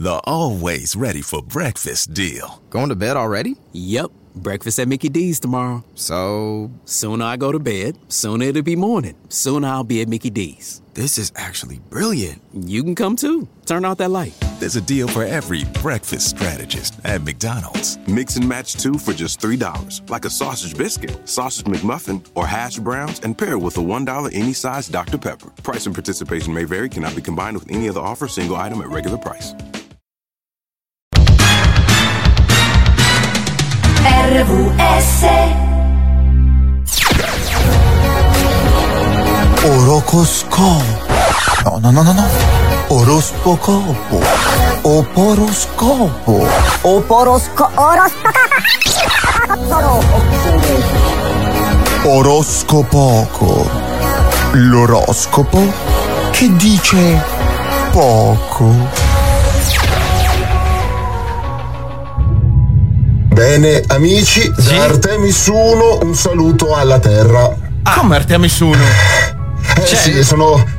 The always ready for breakfast deal. Going to bed already? Yep. Breakfast at Mickey D's tomorrow. So. Sooner I go to bed, sooner it'll be morning. Sooner I'll be at Mickey D's. This is actually brilliant. You can come too. Turn out that light. There's a deal for every breakfast strategist at McDonald's. Mix and match two for just $3. Like a sausage biscuit, sausage McMuffin, or hash browns, and pair with a $1 any size Dr. Pepper. Price and participation may vary, cannot be combined with any other offer, single item at regular price. RVS Orocoscopo. No, no, no, no, no. Orospocopo. Oporoscopo. Oporosco Oroscopoco. L'oroscopo che dice poco. Bene, amici, da Artemis 1 un saluto alla Terra. Come Artemis 1? Eh sì, sono.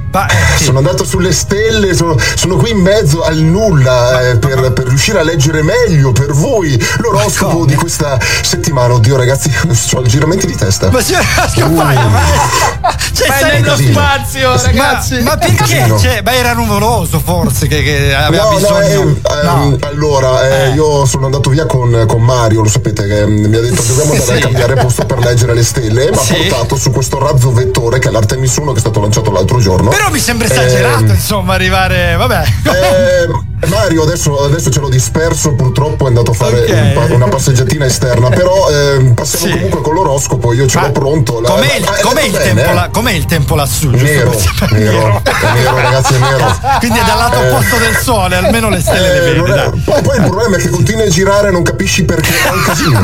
Sono andato sulle stelle, sono, sono qui in mezzo al nulla eh, per, per riuscire a leggere meglio per voi l'oroscopo di questa settimana. Oddio, ragazzi, ho giramenti di testa. Ma cioè, che fai? Cioè, Ma è sei nello spazio, Ma- ragazzi. Ma perché? Casino. Cioè, ma era nuvoloso forse che, che aveva No, no, bisogno. eh, ehm, allora, eh, io sono andato via con, con Mario, lo sapete che mm, mi ha detto che dobbiamo andare Sì. a cambiare posto per leggere le stelle e mi ha Sì. portato su questo razzo vettore che è l'Artemis 1 che è stato lanciato l'altro giorno. Però mi sembra esagerato, Ehm, insomma, arrivare. Vabbè. Eh, Mario adesso, adesso ce l'ho disperso, purtroppo è andato a fare Ok. un una passeggiatina esterna, però ehm, passiamo Sì. comunque con l'oroscopo, io ce l'ho pronto. La- Com'è il, ma- eh, com'è il bene, tempo, eh? là- com'è il tempo lassù? Nero, nero, è nero ragazzi, è nero. Quindi è dal lato Eh. opposto del sole, almeno le stelle le Eh, vedi. è- poi, poi il problema è che continui a girare e non capisci perché è un casino.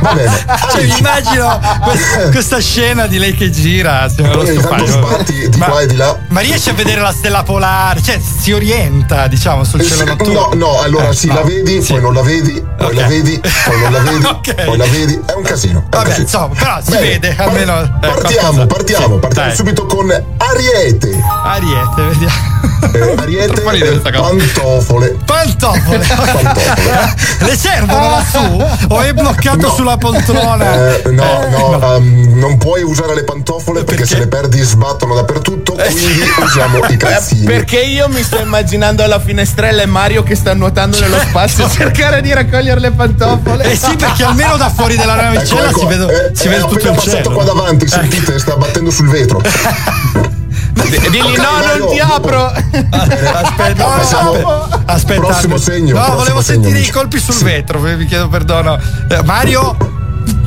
Va bene. Cioè, mi immagino questa, questa scena di lei che gira. se non lo sbatti di qua e di là. Ma riesce a vedere la stella polare? Cioè, si orienta, diciamo, sul Eh, cielo notturno. No, no, allora Eh, sì, no. la vedi, Sì. poi non la vedi, poi la Ok. vedi, poi non la vedi, Ok. poi la vedi, è un casino. è un Vabbè, casino. insomma, però si Bene, vede par- almeno. eh, partiamo, partiamo, Sì, partiamo dai. subito con Ariete. Ariete, vediamo. Eh, Ariete, eh, sta cosa. pantofole. Pantofole. Le servono lassù? O è bloccato No. sulla poltrona? Eh, no, no, ehm, non puoi usare le pantofole perché, se le perdi sbattono dappertutto, quindi usiamo i calzini. Perché io mi sto immaginando alla finestrella e Mario che sta nuotando nello spazio a cercare di raccogliere le pantofole. Eh sì, perché almeno da fuori della navicella Ecco, si vede, eh, si è vede tutto il cielo. qua davanti, sentite, sta battendo sul vetro. Digli Ok, no, Mario, non ti apro. Aspetta, no, Passiamo- no, aspetta. prossimo segno, No, prossimo volevo segno, sentire i colpi sul Sì. vetro, vi chiedo perdono. Eh, Mario?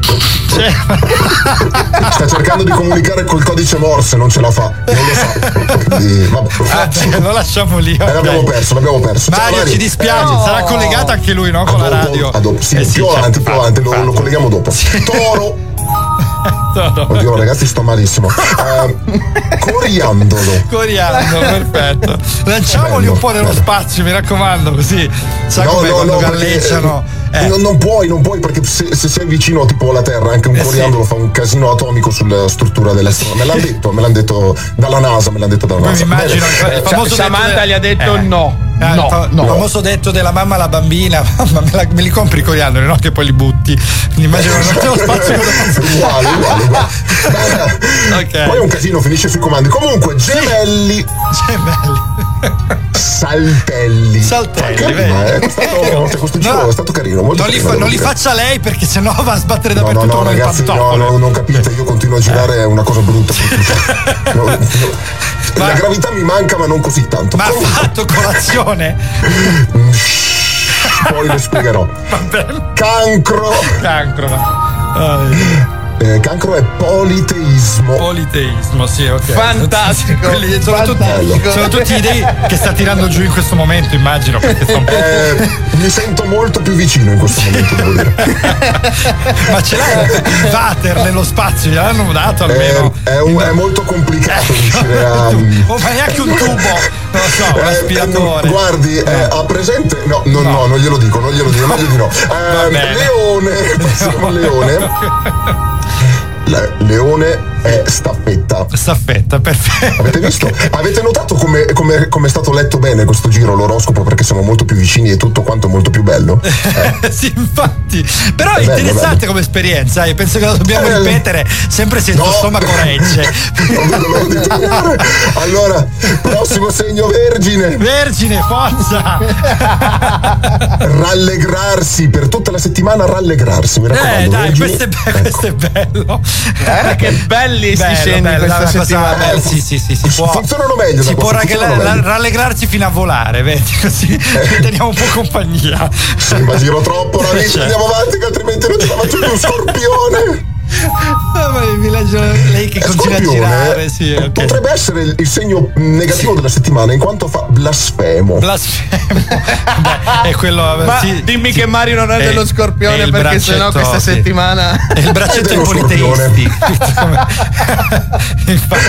Cioè, Sta cercando di comunicare col codice Morse, non ce la fa, non lo sa. Quindi, vabbè. vabbè, lo lasciamo lì. Eh, l'abbiamo perso, l'abbiamo perso. Ciao, Mario, ci dispiace, sarà collegato anche lui, no? Con A la dopo, radio. a dopo. Sì, Eh più certo, avanti, più avanti, lo, lo colleghiamo dopo. Toro. Oddio, ragazzi, sto malissimo. Eh, coriandolo. Coriandolo, perfetto. Lanciamoli Bello, un po' nello bello. spazio, mi raccomando, così. Sa No, com'è no, quando no, perché, galleggiano. eh, Eh. non, non puoi, non puoi, perché se, se sei vicino tipo alla Terra, anche un Eh, coriandolo fa un casino atomico sulla struttura delle strade. Me l'hanno detto, me l'hanno detto dalla NASA, me l'hanno detto dalla Poi mi NASA. immagino Bene. il famoso detto Samantha de- gli ha detto eh. no. Eh, il No, fa- no. Il famoso detto della mamma alla bambina, mamma me, la- me li compri i coriandoli, no? Che poi li butti. Mi immagino non c'è lo spazio per uguale, uguale, uguale. Ok. Poi un casino finisce sui comandi. Comunque, gemelli, Gemelli. Saltelli. Saltelli, Carino, eh? È stato, No. è stato carino. Molto Non li, carino, fa- non li faccia lei perché sennò va a sbattere No, no, dappertutto no, il ragazzi, no, no, non capite, io continuo a girare, è una cosa brutta. No, no, La gravità mi manca, ma non così tanto. Ma ha fatto colazione? poi le spiegherò. Cancro. Cancro. Ai. Eh, cancro è politeismo. Politeismo, sì, ok. Fantastico, Quelli sono, tutti, fantastico. sono tutti idee che sta tirando giù in questo momento, immagino. Eh, mi sento molto più vicino in questo momento, devo dire. Ma ce l'hai il water nello spazio? Gliel'hanno dato almeno? Eh, è, un- è molto complicato riuscire a. Oh, ma neanche un tubo, non lo so, un Eh, aspiratore. eh, guardi, eh, ha presente? No, no, no, non glielo dico, non glielo dico, meglio di no. Eh, leone, passiamo al leone. le- leone è staffetta. Staffetta, perfetto. Avete visto? Avete notato come, come- come è stato letto bene questo giro l'oroscopo perché siamo molto più vicini e tutto quanto molto più bello? sì, infatti. Però è, È bello, interessante bello. come esperienza, eh. penso che la dobbiamo Eh, ripetere sempre se il tuo no. stomaco regge. Allora, prossimo segno vergine. Vergine, forza! Rallegrarsi per tutta la settimana, rallegrarsi. Mi raccomando. Eh, dai, questo è, be- questo è bello. Guarda che belli sti Bello, segni bello, questa cosa- settimana. eh, sì, sì, sì, si può, Funzionano meglio si può ragla- funzionano meglio. rallegrarsi fino a volare, vedi, così teniamo un po' compagnia. Sì, ma giro troppo, ragazzi, Cioè. andiamo avanti che altrimenti non ce la faccio più un scorpione. Mi leggo lei che continua a Scorpione girare, sì, ok. potrebbe essere il, il segno negativo della settimana in quanto fa blasfemo. Blasfemo. Beh, è quello. Ma sì, dimmi sì. che Mario non è È- dello è scorpione il perché sennò questa sì. settimana. È il braccetto È politeisti.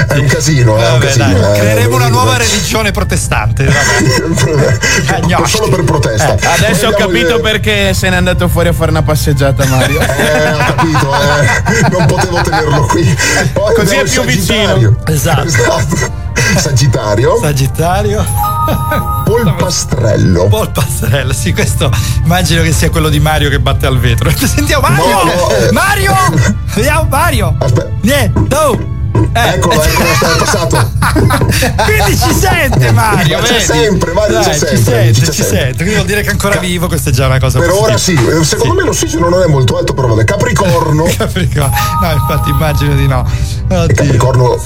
È un casino, eh, è un Vabbè, casino. dai, eh, creeremo una nuova religione protestante. vabbè. Per- solo per protesta. Eh, Adesso ho Vogliamo capito dire- perché se n'è andato fuori a fare una passeggiata Mario. Eh, ho capito, eh. non potevo tenerlo qui. Poi Così è più Sagittario. Esatto. Esatto. Sagittario, Sagittario. polpastrello. Paul Pastrello, sì, questo immagino che sia quello di Mario che batte al vetro. Sentiamo Mario! No, no, eh. Mario! Vediamo Mario! Aspetta. Niente, oh! Eh. Eccolo, eccolo, è passato. Quindi ci sente Mario, Ma c'è sempre, Mario c'è Dai, sempre, Ci sente, ci ci c'è sempre. sente. Quindi vuol dire che è ancora vivo, questa è già una cosa Per ora positiva. sì, eh, secondo me l'ossigeno non è molto alto, però vabbè. Capricorno. Capricorno. No, infatti immagino di no. Oddio. Capricorno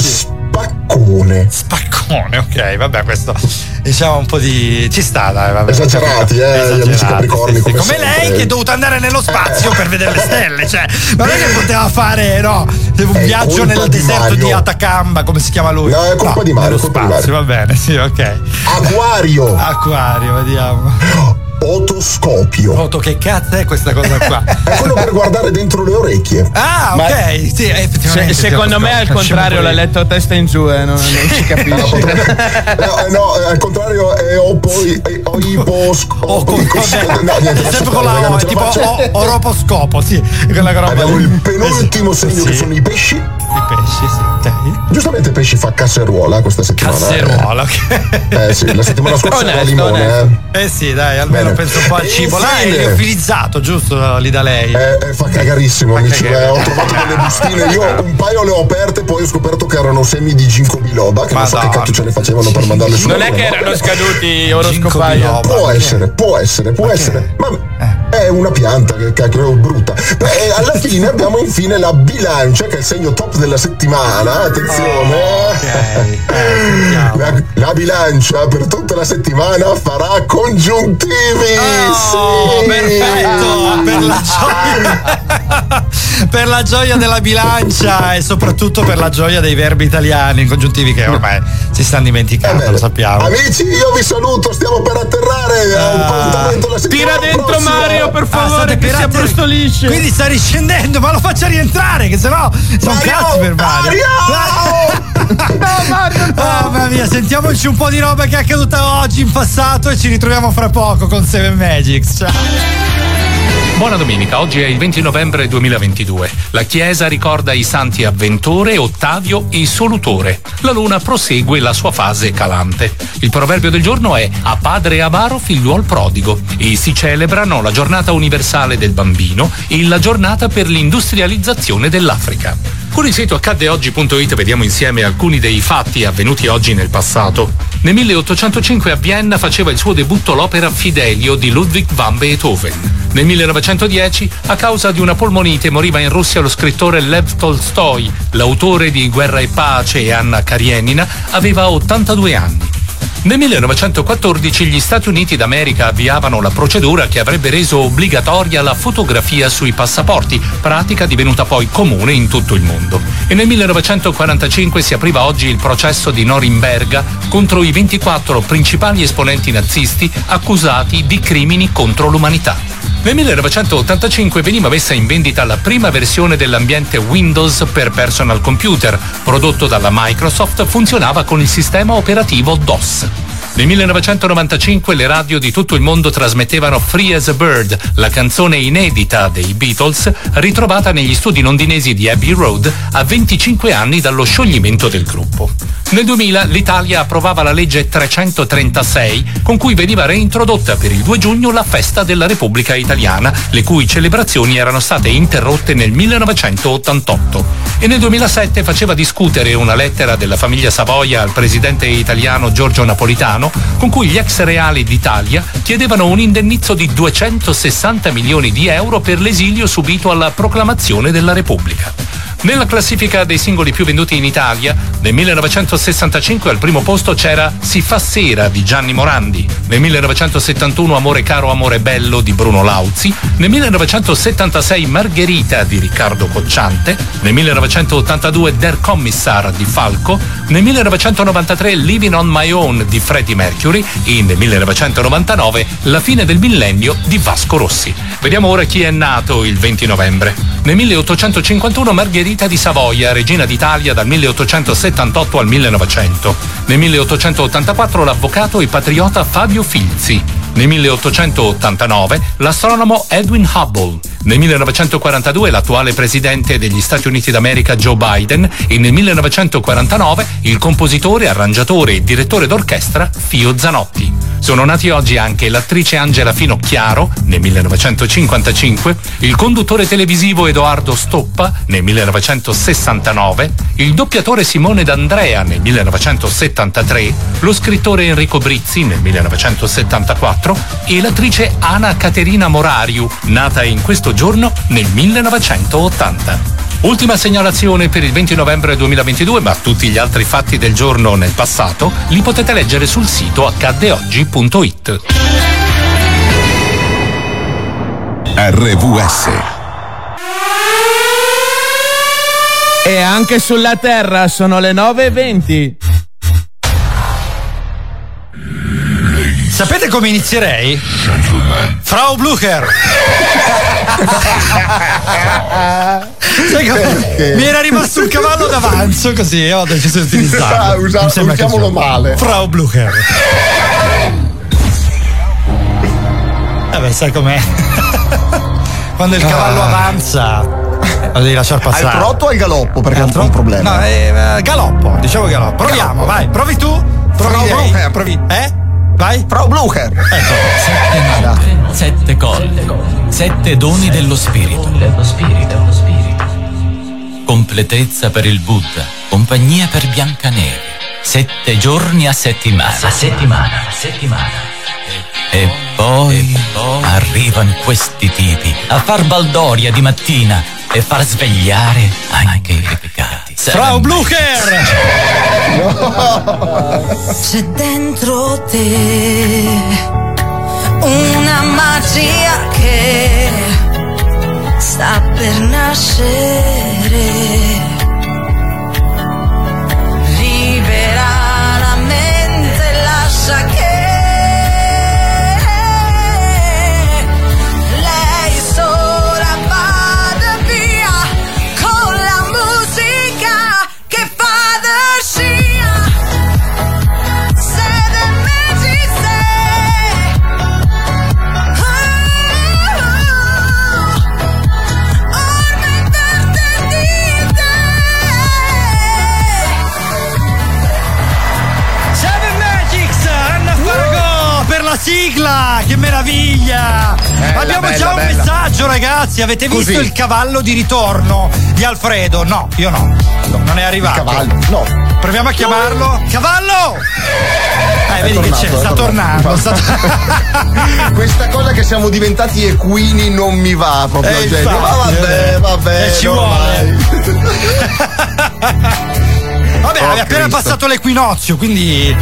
spaccone. Spaccone, ok, vabbè, questo diciamo un po' di. ci sta, dai, vabbè. Esagerati, eh, gli amici capricorni, come Come lei che è dovuta andare nello spazio per vedere le stelle, cioè, non è che poteva fare, no, un È viaggio nel di deserto Mario. di Atacamba, come si chiama lui? No, è colpa di Mario, Nello colpa di spazio, va bene, sì, ok. Acquario. Acquario, vediamo. Otoscopio. Foto, che cazzo è questa cosa qua? È quello per guardare dentro le orecchie. Ah, Ma- ok, sì, effettivamente. Se- secondo me al contrario l'ha letto a testa in giù, eh, non, non ci No, capisci. potrebbe- no, eh, no, eh, al contrario è opoi, è oiposco- Oh, con, con, No, niente, sempre con la O, tipo oroposcopo, sì, è quella roba Abbiamo il penultimo segno che sono i pesci. I pesci, sì, ok. Giustamente pesci fa casseruola questa settimana. Casseruola, ok. Eh sì, la settimana scorsa era Onesto, limone. onesto. Eh. Eh sì, dai, almeno Bene. penso un po' al E cibo. Là è infine- liofilizzato, giusto? Lì da lei. Eh, eh, fa cagarissimo, amici. cagare. eh, ho trovato delle bustine. Io un paio le ho aperte, poi ho scoperto che erano semi di ginkgo biloba. Che non so che Madonna. cazzo ce ne facevano per mandarle su. Non è che erano scaduti oroscopaio. biloba. Può essere, può essere, può essere. Ma è una pianta che cacchio brutta. E alla fine abbiamo infine la bilancia, che è il segno top della settimana. Attenzione. ok. Eh, sentiamo. La, la bilancia per tutta la settimana farà congiuntivi. Oh, sì. perfetto! Per la, gioia, per la gioia della bilancia e soprattutto per la gioia dei verbi italiani congiuntivi che ormai si stanno dimenticando, Bene. lo sappiamo. Amici, io vi saluto, stiamo per atterrare. a un appuntamento la settimana Tira dentro prossima. Mario, per Ah, favore, state che si abbrustollisce. Quindi sta riscendendo, ma lo faccia rientrare, che sennò sono Mario! cazzi per Mario. Mario! Mamma mia, sentiamoci un po' di roba che è accaduta oggi in passato e ci ritroviamo fra poco con Seven Magics. Ciao. Buona domenica, oggi è il 20 novembre 2022. La Chiesa ricorda i santi Avventore, Ottavio e Solutore. La luna prosegue la sua fase calante. Il proverbio del giorno è a padre avaro figliuol prodigo e si celebrano la giornata universale del bambino e la giornata per l'industrializzazione dell'Africa. Con il sito accaddeoggi.it vediamo insieme alcuni dei fatti avvenuti oggi nel passato. Nel 1805 a Vienna faceva il suo debutto l'opera Fidelio di Ludwig van Beethoven. Nel 1910, a causa di una polmonite, moriva in Russia lo scrittore Lev Tolstoi. L'autore di Guerra e Pace e Anna Karenina aveva 82 anni. Nel 1914 gli Stati Uniti d'America avviavano la procedura che avrebbe reso obbligatoria la fotografia sui passaporti, pratica divenuta poi comune in tutto il mondo. E nel 1945 si apriva oggi il processo di Norimberga contro i 24 principali esponenti nazisti accusati di crimini contro l'umanità. Nel 1985 veniva messa in vendita la prima versione dell'ambiente Windows per personal computer, prodotto dalla Microsoft, funzionava con il sistema operativo DOS. Nel 1995 le radio di tutto il mondo trasmettevano Free as a Bird, la canzone inedita dei Beatles, ritrovata negli studi londinesi di Abbey Road a 25 anni dallo scioglimento del gruppo. Nel 2000 l'Italia approvava la legge 336 con cui veniva reintrodotta per il 2 giugno la festa della Repubblica Italiana, le cui celebrazioni erano state interrotte nel 1988. E nel 2007 faceva discutere una lettera della famiglia Savoia al presidente italiano Giorgio Napolitano con cui gli ex reali d'Italia chiedevano un indennizzo di 260 milioni di euro per l'esilio subito alla proclamazione della Repubblica. Nella classifica dei singoli più venduti in Italia, nel 1965 al primo posto c'era Si fa sera di Gianni Morandi, nel 1971 Amore caro, amore bello di Bruno Lauzi, nel 1976 Margherita di Riccardo Cocciante, nel 1982 Der Commissar di Falco, nel 1993 Living on My Own di Freddie Mercury e nel 1999 La fine del millennio di Vasco Rossi. Vediamo ora chi è nato il 20 novembre. Nel 1851 Margherita di Savoia, regina d'Italia dal 1878 al 1900. Nel 1884 l'avvocato e patriota Fabio Filzi. Nel 1889 l'astronomo Edwin Hubble. Nel 1942 l'attuale presidente degli Stati Uniti d'America Joe Biden e nel 1949 il compositore, arrangiatore e direttore d'orchestra Fio Zanotti. Sono nati oggi anche l'attrice Angela Finocchiaro nel 1955, il conduttore televisivo Edoardo Stoppa nel 1969, il doppiatore Simone D'Andrea nel 1973, lo scrittore Enrico Brizzi nel 1974 e l'attrice Ana Caterina Morariu, nata in questo giorno nel 1980. Ultima segnalazione per il 20 novembre 2022, ma tutti gli altri fatti del giorno nel passato li potete leggere sul sito accaddeoggi.it. RVS. E anche sulla Terra sono le 9.20. Sapete come inizierei? Frau Blucher. Mi era rimasto un cavallo d'avanzo così e ho deciso di utilizzarlo. Ah, usa- usiamolo sia- male. Frau Blucher. Vabbè, sai com'è? Quando il cavallo avanza, lo devi lasciare Al passare. trotto o al galoppo? Perché è un po' un No, problema. è eh, galoppo, diciamo galoppo. Proviamo, vai, provi tu. Provi. Blucher, provi. Eh? Vai. Frau Blucher. Sette note, sette colli, sette doni dello spirito. Completezza per il Buddha, compagnia per Biancaneve. Sette giorni a settimana. A settimana, a settimana. E poi, arrivano questi tipi a far baldoria di mattina e far svegliare anche i peccati. Frau Blucher! C'è dentro te una magia che sta per nascere. Libera la sigla, che meraviglia! Abbiamo bella, già un bella. messaggio ragazzi, avete visto Così. il cavallo di ritorno di Alfredo? No, io no, non è arrivato. Cavallo. No. Proviamo a chiamarlo. Cavallo! Eh, vedi che tornato, c'è, è sta tornando. sta- Questa cosa che siamo diventati equini non mi va proprio. Eh, gente. Ma vabbè, vabbè. Eh, ci ormai. Vabbè, Oh, hai appena Cristo. passato l'equinozio, quindi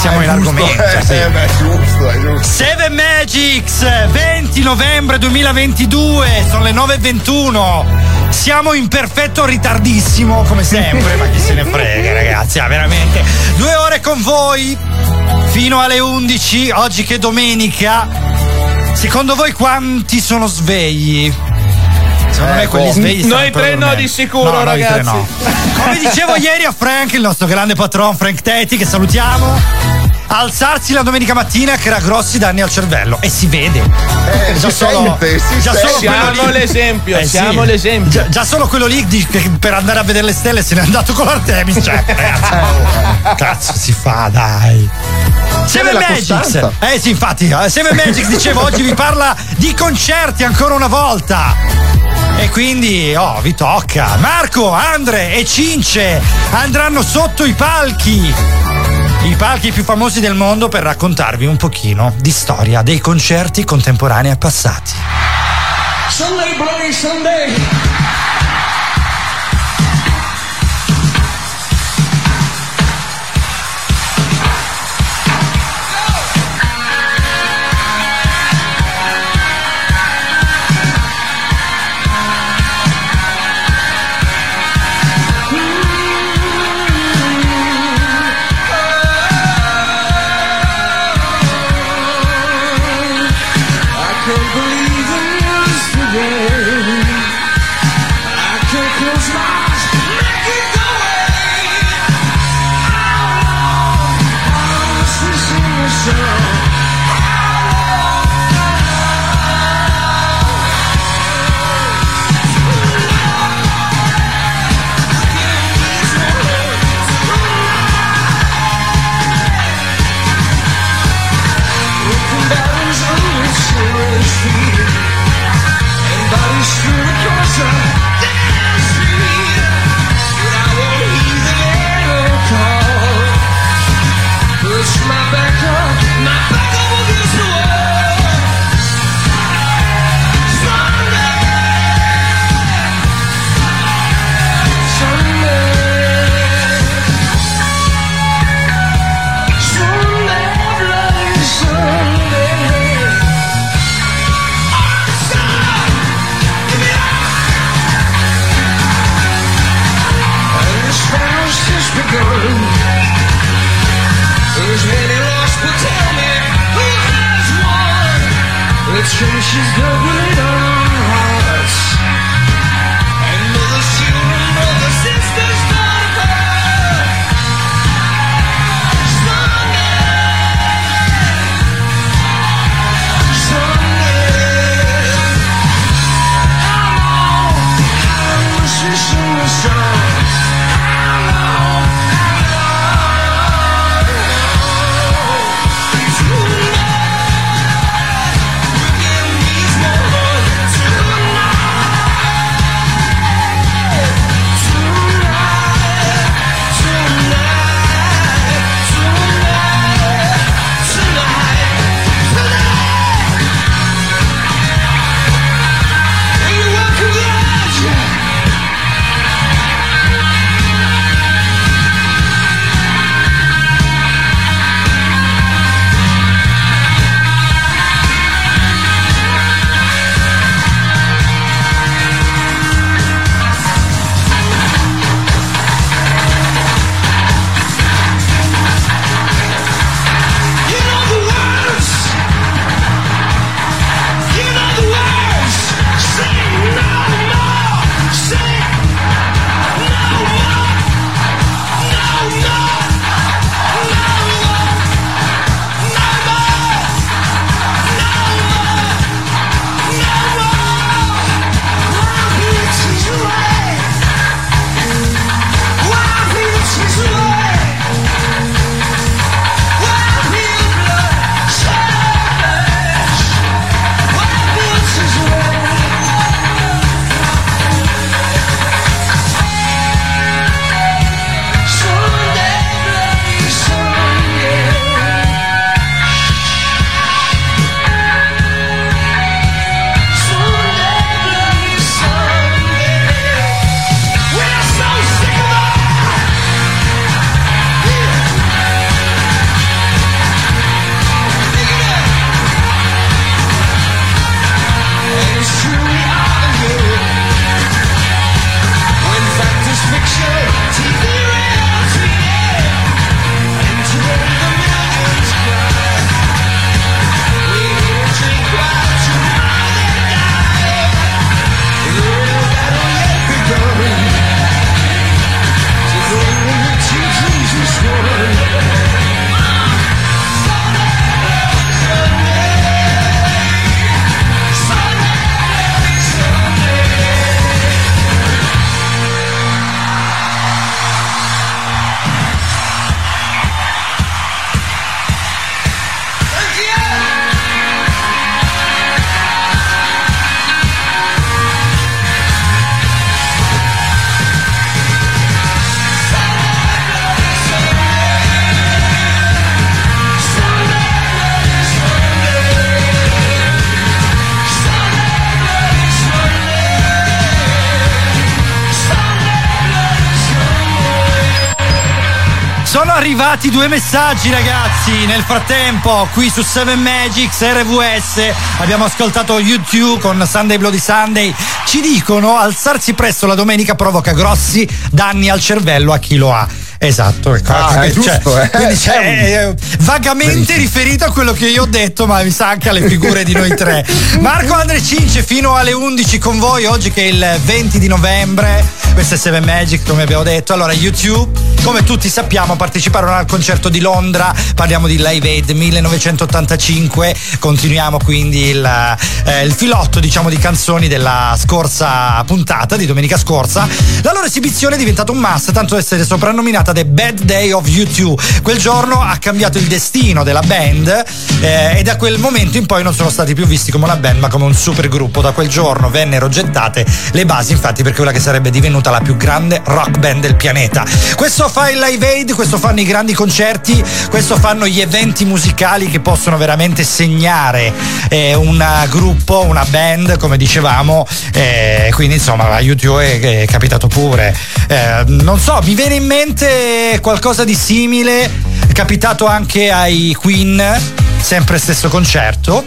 siamo Ah, in giusto, argomento. eh, sì. eh, beh, giusto, è giusto. Seven Magics, 20 novembre 2022, sono le 9.21. Siamo in perfetto ritardissimo, come sempre, ma chi se ne frega, ragazzi, ah, veramente. Due ore con voi, fino alle 11, oggi che è domenica. Secondo voi quanti sono svegli? Secondo me quelli svegli Noi tre no di sicuro, No, ragazzi. no. Come dicevo ieri a Frank, il nostro grande patron Frank Tetti, che salutiamo. alzarsi la domenica mattina che era grossi danni al cervello e si vede. Eh, si sente, si già sente. solo quello Siamo lì- l'esempio, Eh, sì. siamo l'esempio. Già, già solo quello lì di- che per andare a vedere le stelle se n'è andato con l'Artemis. Cioè, ragazzi, cazzo si fa, dai. Seven Magics, costanza. eh sì, infatti, eh, Seven Magics dicevo oggi vi parla di concerti ancora una volta. E quindi, oh, vi tocca. Marco, Andre e Cince andranno sotto i palchi. I palchi più famosi del mondo per raccontarvi un pochino di storia dei concerti contemporanei e passati. Bloody Sunday. She's due messaggi ragazzi nel frattempo qui su 7 Magics RVS abbiamo ascoltato YouTube con Sunday Bloody Sunday. Ci dicono alzarsi presto la domenica provoca grossi danni al cervello a chi lo ha. Esatto, ecco, Ah, è cioè, giusto, eh. quindi c'è, È un- eh, vagamente riferito a quello che io ho detto, ma mi sa anche alle figure di noi tre. Marco Andre Cince fino alle 11 con voi, oggi che è il 20 di novembre, questo è Seven Magic come abbiamo detto. Allora, YouTube, come tutti sappiamo, parteciparono al concerto di Londra, parliamo di Live Aid 1985, continuiamo quindi il, eh, il filotto diciamo di canzoni della scorsa puntata, di domenica scorsa. La loro esibizione è diventata un must, tanto da essere soprannominata The Bad Day of U2. Quel giorno ha cambiato il destino della band eh, e da quel momento in poi non sono stati più visti come una band ma come un supergruppo. Da quel giorno vennero gettate le basi infatti per quella che sarebbe divenuta la più grande rock band del pianeta. Questo fa il Live Aid, questo fanno i grandi concerti, questo fanno gli eventi musicali che possono veramente segnare eh, un gruppo, una band, come dicevamo, eh, quindi insomma a YouTube è, è capitato pure. Eh, non so, mi viene in mente qualcosa di simile, è capitato anche ai Queen, sempre stesso concerto.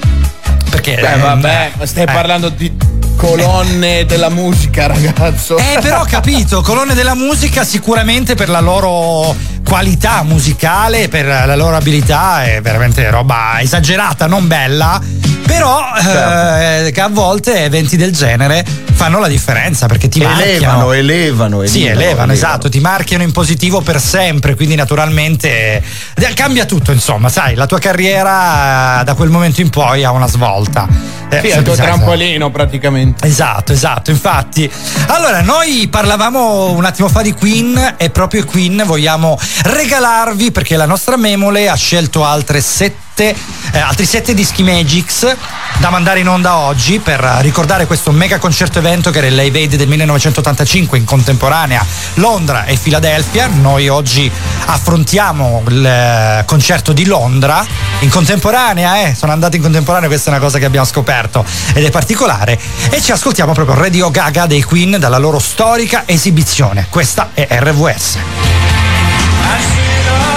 Perché Beh, eh, vabbè, ma stai eh. parlando di colonne della musica, ragazzo. Eh, però ho capito, colonne della musica sicuramente per la loro qualità musicale, per la loro abilità è veramente roba esagerata, non bella. Però eh, che a volte eventi del genere fanno la differenza perché ti Elevano, marchiano. elevano, Sì, elevano, elevano, esatto, ti marchiano in positivo per sempre, quindi naturalmente eh, cambia tutto, insomma, sai, la tua carriera eh, da quel momento in poi ha una svolta. Eh, Sì, è il tuo trampolino praticamente. Esatto, esatto, infatti. Allora, noi parlavamo un attimo fa di Queen e proprio Queen vogliamo regalarvi perché la nostra memole ha scelto altre sette eh, altri sette dischi Magix da mandare in onda oggi per ricordare questo mega concerto evento che era il Live Aid del 1985 in contemporanea Londra e Filadelfia. Noi oggi affrontiamo il eh, concerto di Londra in contemporanea, eh, sono andati in contemporanea, questa è una cosa che abbiamo scoperto ed è particolare. E ci ascoltiamo proprio Radio Gaga dei Queen dalla loro storica esibizione. Questa è RVS. Those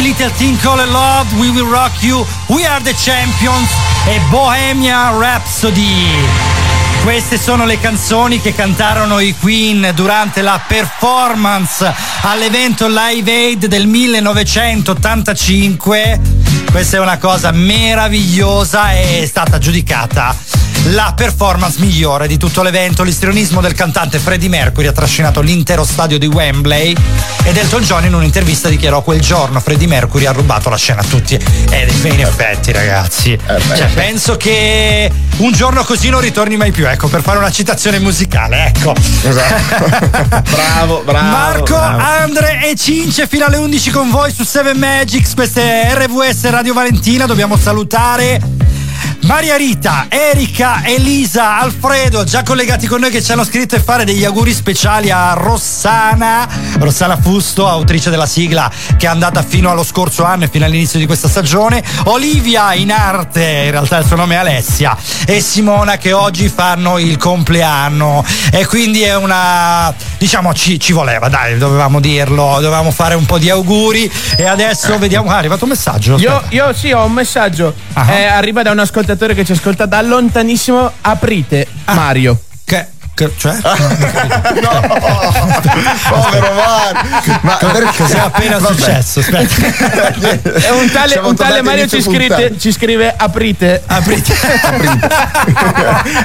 Crazy Little Thing Called Love, We Will Rock You, We Are the Champions e Bohemia Rhapsody. Queste sono le canzoni che cantarono i Queen durante la performance all'evento Live Aid del 1985. Questa è una cosa meravigliosa e è stata giudicata la performance migliore di tutto l'evento. L'istrionismo del cantante Freddie Mercury ha trascinato l'intero stadio di Wembley ed Elton John in un'intervista dichiarò quel giorno Freddie Mercury ha rubato la scena a tutti. Ed in effetti ragazzi, cioè, penso che un giorno così non ritorni mai più, ecco, per fare una citazione musicale, ecco. bravo, bravo. Marco, bravo. Andre e Cince fino alle 11 con voi su 7 Magics, questa è RVS Radio Valentina, dobbiamo salutare Maria Rita, Erika, Elisa, Alfredo, già collegati con noi che ci hanno scritto e fare degli auguri speciali a Rossana, Rossana Fusto, autrice della sigla che è andata fino allo scorso anno e fino all'inizio di questa stagione, Olivia in arte, in realtà il suo nome è Alessia, e Simona che oggi fanno il compleanno e quindi è una, diciamo ci, ci voleva, dai, dovevamo dirlo, dovevamo fare un po' di auguri e adesso vediamo, ah, è arrivato un messaggio. Io, io sì, ho un messaggio. Ah. Eh, arriva da un ascoltatore che ci ascolta da lontanissimo. Aprite Mario. Che, cioè? Povero Mario. Ma perché? Cos'è appena Vabbè. successo? Aspetta. E un tale, un tale Mario ci, scrive- puntata. ci scrive aprite. Aprite.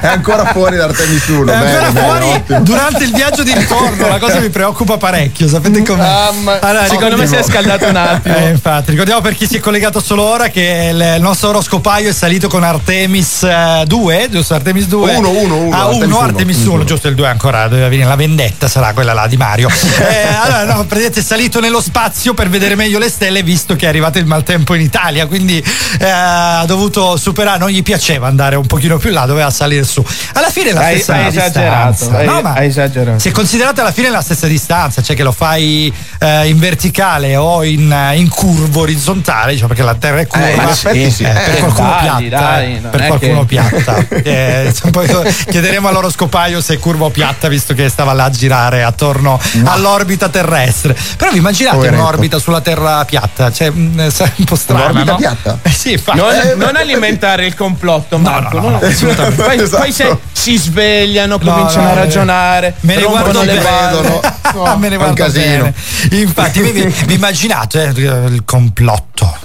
È ancora fuori da Artemis 1. È bene, ancora bene, fuori ottimo. durante il viaggio di ritorno, la cosa mi preoccupa parecchio, sapete com'è? Mamma- Allora, secondo me si è scaldato un attimo. Eh, infatti, ricordiamo per chi si è collegato solo ora che il nostro oroscopaio è salito con Artemis 2, giusto? Artemis 2? Uno, uno, uno, Ah, Artemis 1, uno. Artemis 1, giusto, il 2 ancora doveva venire la vendetta, sarà quella là di Mario. Eh, allora, no, praticamente è salito nello spazio per vedere meglio le stelle, visto che è arrivato il maltempo in Italia, quindi eh, ha dovuto superare, non gli piaceva andare un pochino più là, doveva salire su. Alla fine è la Hai- stessa hai esagerato, distanza. hai- No, ma hai esagerato. Se considerate alla fine la stessa distanza, cioè che lo fai eh, in verticale o in, eh, in curvo orizzontale, diciamo perché la terra è curva, Eh, sì. eh, per Eh, qualcuno dai, piatta, dai, per qualcuno che- piatta. Eh, poi chiederemo all'oroscopaio se è curva o piatta, visto che stava là a girare attorno all'orbita terrestre. Però vi immaginate Poveretto. un'orbita sulla terra piatta? Cioè, mh, sarebbe un po' strano. Un'orbita no? piatta? Eh sì, infatti. Non, Eh, non alimentare il complotto, Marco. no, no, no. assolutamente. Poi, Esatto. poi se si svegliano, No, cominciano no, a eh, ragionare, Me ne guardo le balle. Ah, me ne è un guardo casino. bene. Infatti, vi, vi- immaginate eh, il complotto?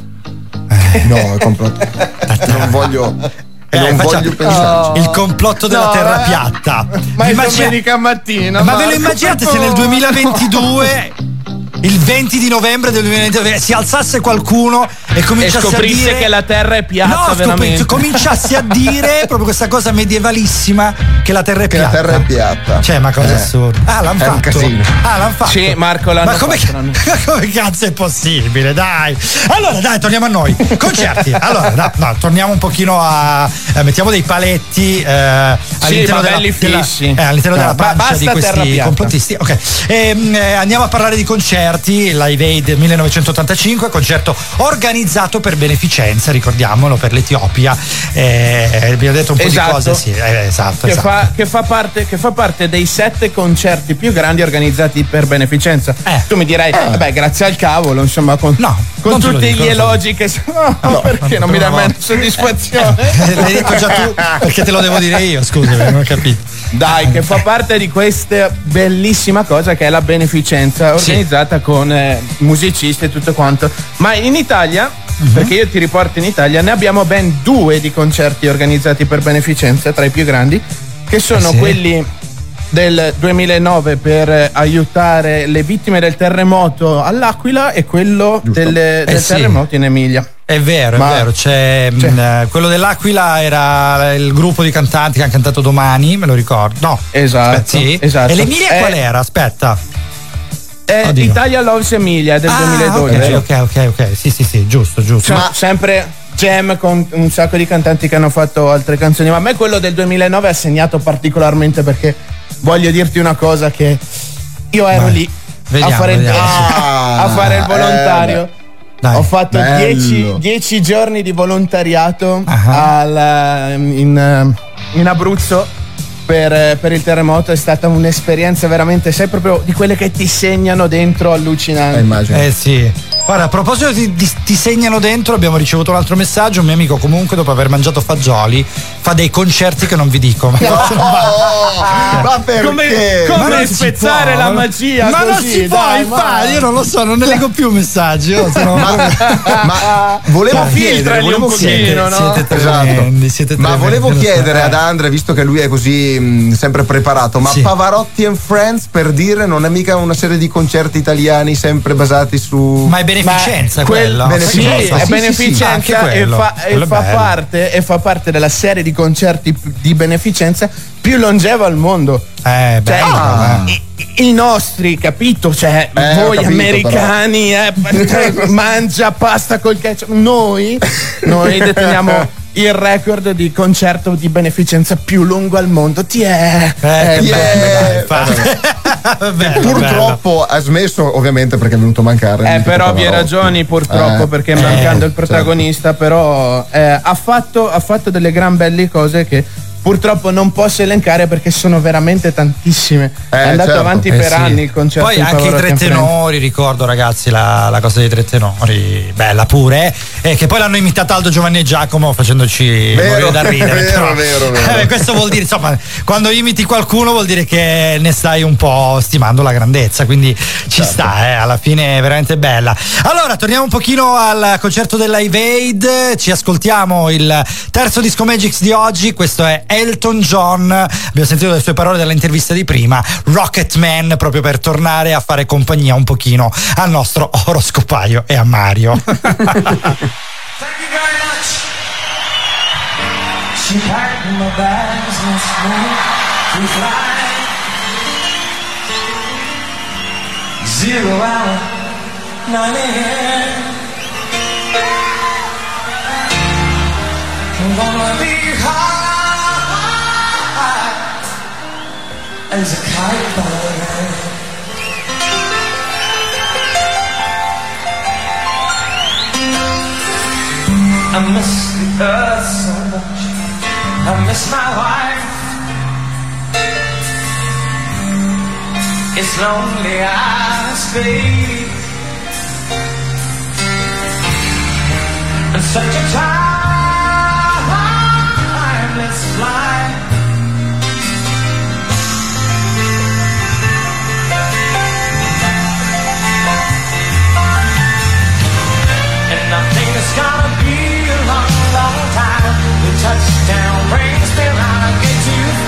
No, è complotto. Non voglio. Eh, non faccia- voglio pensarci. Il complotto della No, terra eh. piatta. Ma è immagina- domenica mattina. ma ve lo Marco, immaginate se nel favore? 2022 il 20 di novembre del 2022 si alzasse qualcuno e E cominciasse a scoprisse dire che la terra è piatta, No, veramente. cominciasse a dire proprio questa cosa medievalissima che la terra è Che piatta. la terra è piatta. Cioè, ma cosa Eh. assurda. Ah, l'hanno È un fatto. casino. Ah, l'hanno fatto. Sì, Marco, l'hanno ma come, fatto, ma come cazzo è possibile? Dai. Allora, dai, torniamo a noi. Concerti. Allora, no, no, torniamo un pochino a. eh, mettiamo dei paletti eh, all'interno ma della, belli della- fissi. eh, all'interno No, della pancia di questi complottisti. Ok. Ehm, eh, andiamo a parlare di concerti. Live Aid 1985, concerto organizzato per beneficenza, ricordiamolo, per l'Etiopia. Eh, abbiamo detto un po' Esatto. di cose, sì, eh, esatto. Che esatto. fa, che fa parte, che fa parte dei sette concerti più grandi organizzati per beneficenza. Eh. Tu mi dirai, vabbè, grazie al cavolo, insomma, con, No, con tutti dico, gli elogi che sono. No, perché non mi dai mai una soddisfazione? Eh, L'hai detto già tu, perché te lo devo dire io, scusami, non ho capito. Dai, che fa parte di questa bellissima cosa che è la beneficenza Sì. Con eh, musicisti e tutto quanto. Ma in Italia, Mhm. perché io ti riporto in Italia, ne abbiamo ben due di concerti organizzati per beneficenza, tra i più grandi, che sono Ah, sì? quelli del 2009 per eh, aiutare le vittime del terremoto all'Aquila e quello del, del sì. terremoto in Emilia. È vero, Ma- è vero. C'è, Cioè- mh, eh, quello dell'Aquila era il gruppo di cantanti che hanno cantato domani, me lo ricordo. No. Esatto, Aspetta, sì. esatto. E l'Emilia Eh, qual era? Aspetta. È Oddio. Italia Loves Emilia del Ah, 2012. ok, ok, ok, ok. Sì, sì, sì, giusto, giusto. Cioè, sempre jam con un sacco di cantanti che hanno fatto altre canzoni, ma a me quello del 2009 ha segnato particolarmente perché voglio dirti una cosa che io ero Vai. lì Vediamo, a, fare il. Ah, a fare il volontario. eh, Dai. Ho fatto Bello. 10 giorni di volontariato Ah. al, in, eh, in Abruzzo per, eh, per il terremoto. È stata un'esperienza veramente, sai, proprio di quelle che ti segnano dentro eh, allucinante. immagino. Eh sì. Guarda, a proposito di, di- ti segnano dentro, abbiamo ricevuto un altro messaggio. Un mio amico, comunque, dopo aver mangiato fagioli, fa dei concerti che non vi dico. Ma, ma perché? Come, come Ma non spezzare può, la no? magia Ma non così, si può, dai, infatti, ma- io non lo so, non ne leggo più messaggi. io sono- Ma volevo Ma chiedere, volevo un pochino, chiedere, no? Siete tremendi, siete Ma tremendi, volevo lo so. chiedere ad Andrea, visto che lui è così mh, sempre preparato, ma Sì. Pavarotti and Friends per dire non è mica una serie di concerti italiani sempre basati su. Ma è beneficenza quel- quello. Beneficenza, Sì, sì, è sì, sì, beneficenza anche e, fa, e fa parte, e fa parte della serie di concerti di beneficenza più longeva al mondo. Eh, Cioè, bello, eh. i, i nostri, capito? Cioè, Eh, voi capito, americani, eh, mangia pasta col ketchup. Noi, noi deteniamo il record di concerto di beneficenza più lungo al mondo. Ti è. Eh, Yeah. bello. Bello, Purtroppo ha smesso, ovviamente, perché è venuto a mancare. Eh, il mitico per ovvie Pavarotti. ragioni, purtroppo, Eh, perché eh, mancando il certo. protagonista, però eh, ha, fatto, ha fatto delle gran belle cose che purtroppo non posso elencare perché sono veramente tantissime. è andato certo. avanti Eh, per sì. anni il concerto. Poi anche i tre tenori, ricordo ragazzi la, la cosa dei tre tenori, bella pure, eh, che poi l'hanno imitata Aldo Giovanni e Giacomo facendoci Vero, morire da ridere. vero, però. vero, vero. Eh, questo vuol dire, insomma, quando imiti qualcuno vuol dire che ne stai un po' stimando la grandezza, quindi ci Certo. sta, eh, alla fine è veramente bella. Allora, torniamo un pochino al concerto della Aid, ci ascoltiamo il terzo disco Magix di oggi, questo è Elton John, abbiamo sentito le sue parole dall'intervista di prima, Rocket Man, proprio per tornare a fare compagnia un pochino al nostro oroscopaio e a Mario. Zero hour, 9 a.m. I'm gonna be high as a kite by then. I miss the earth so much. I miss my wife. It's lonely I stay. And such a timeless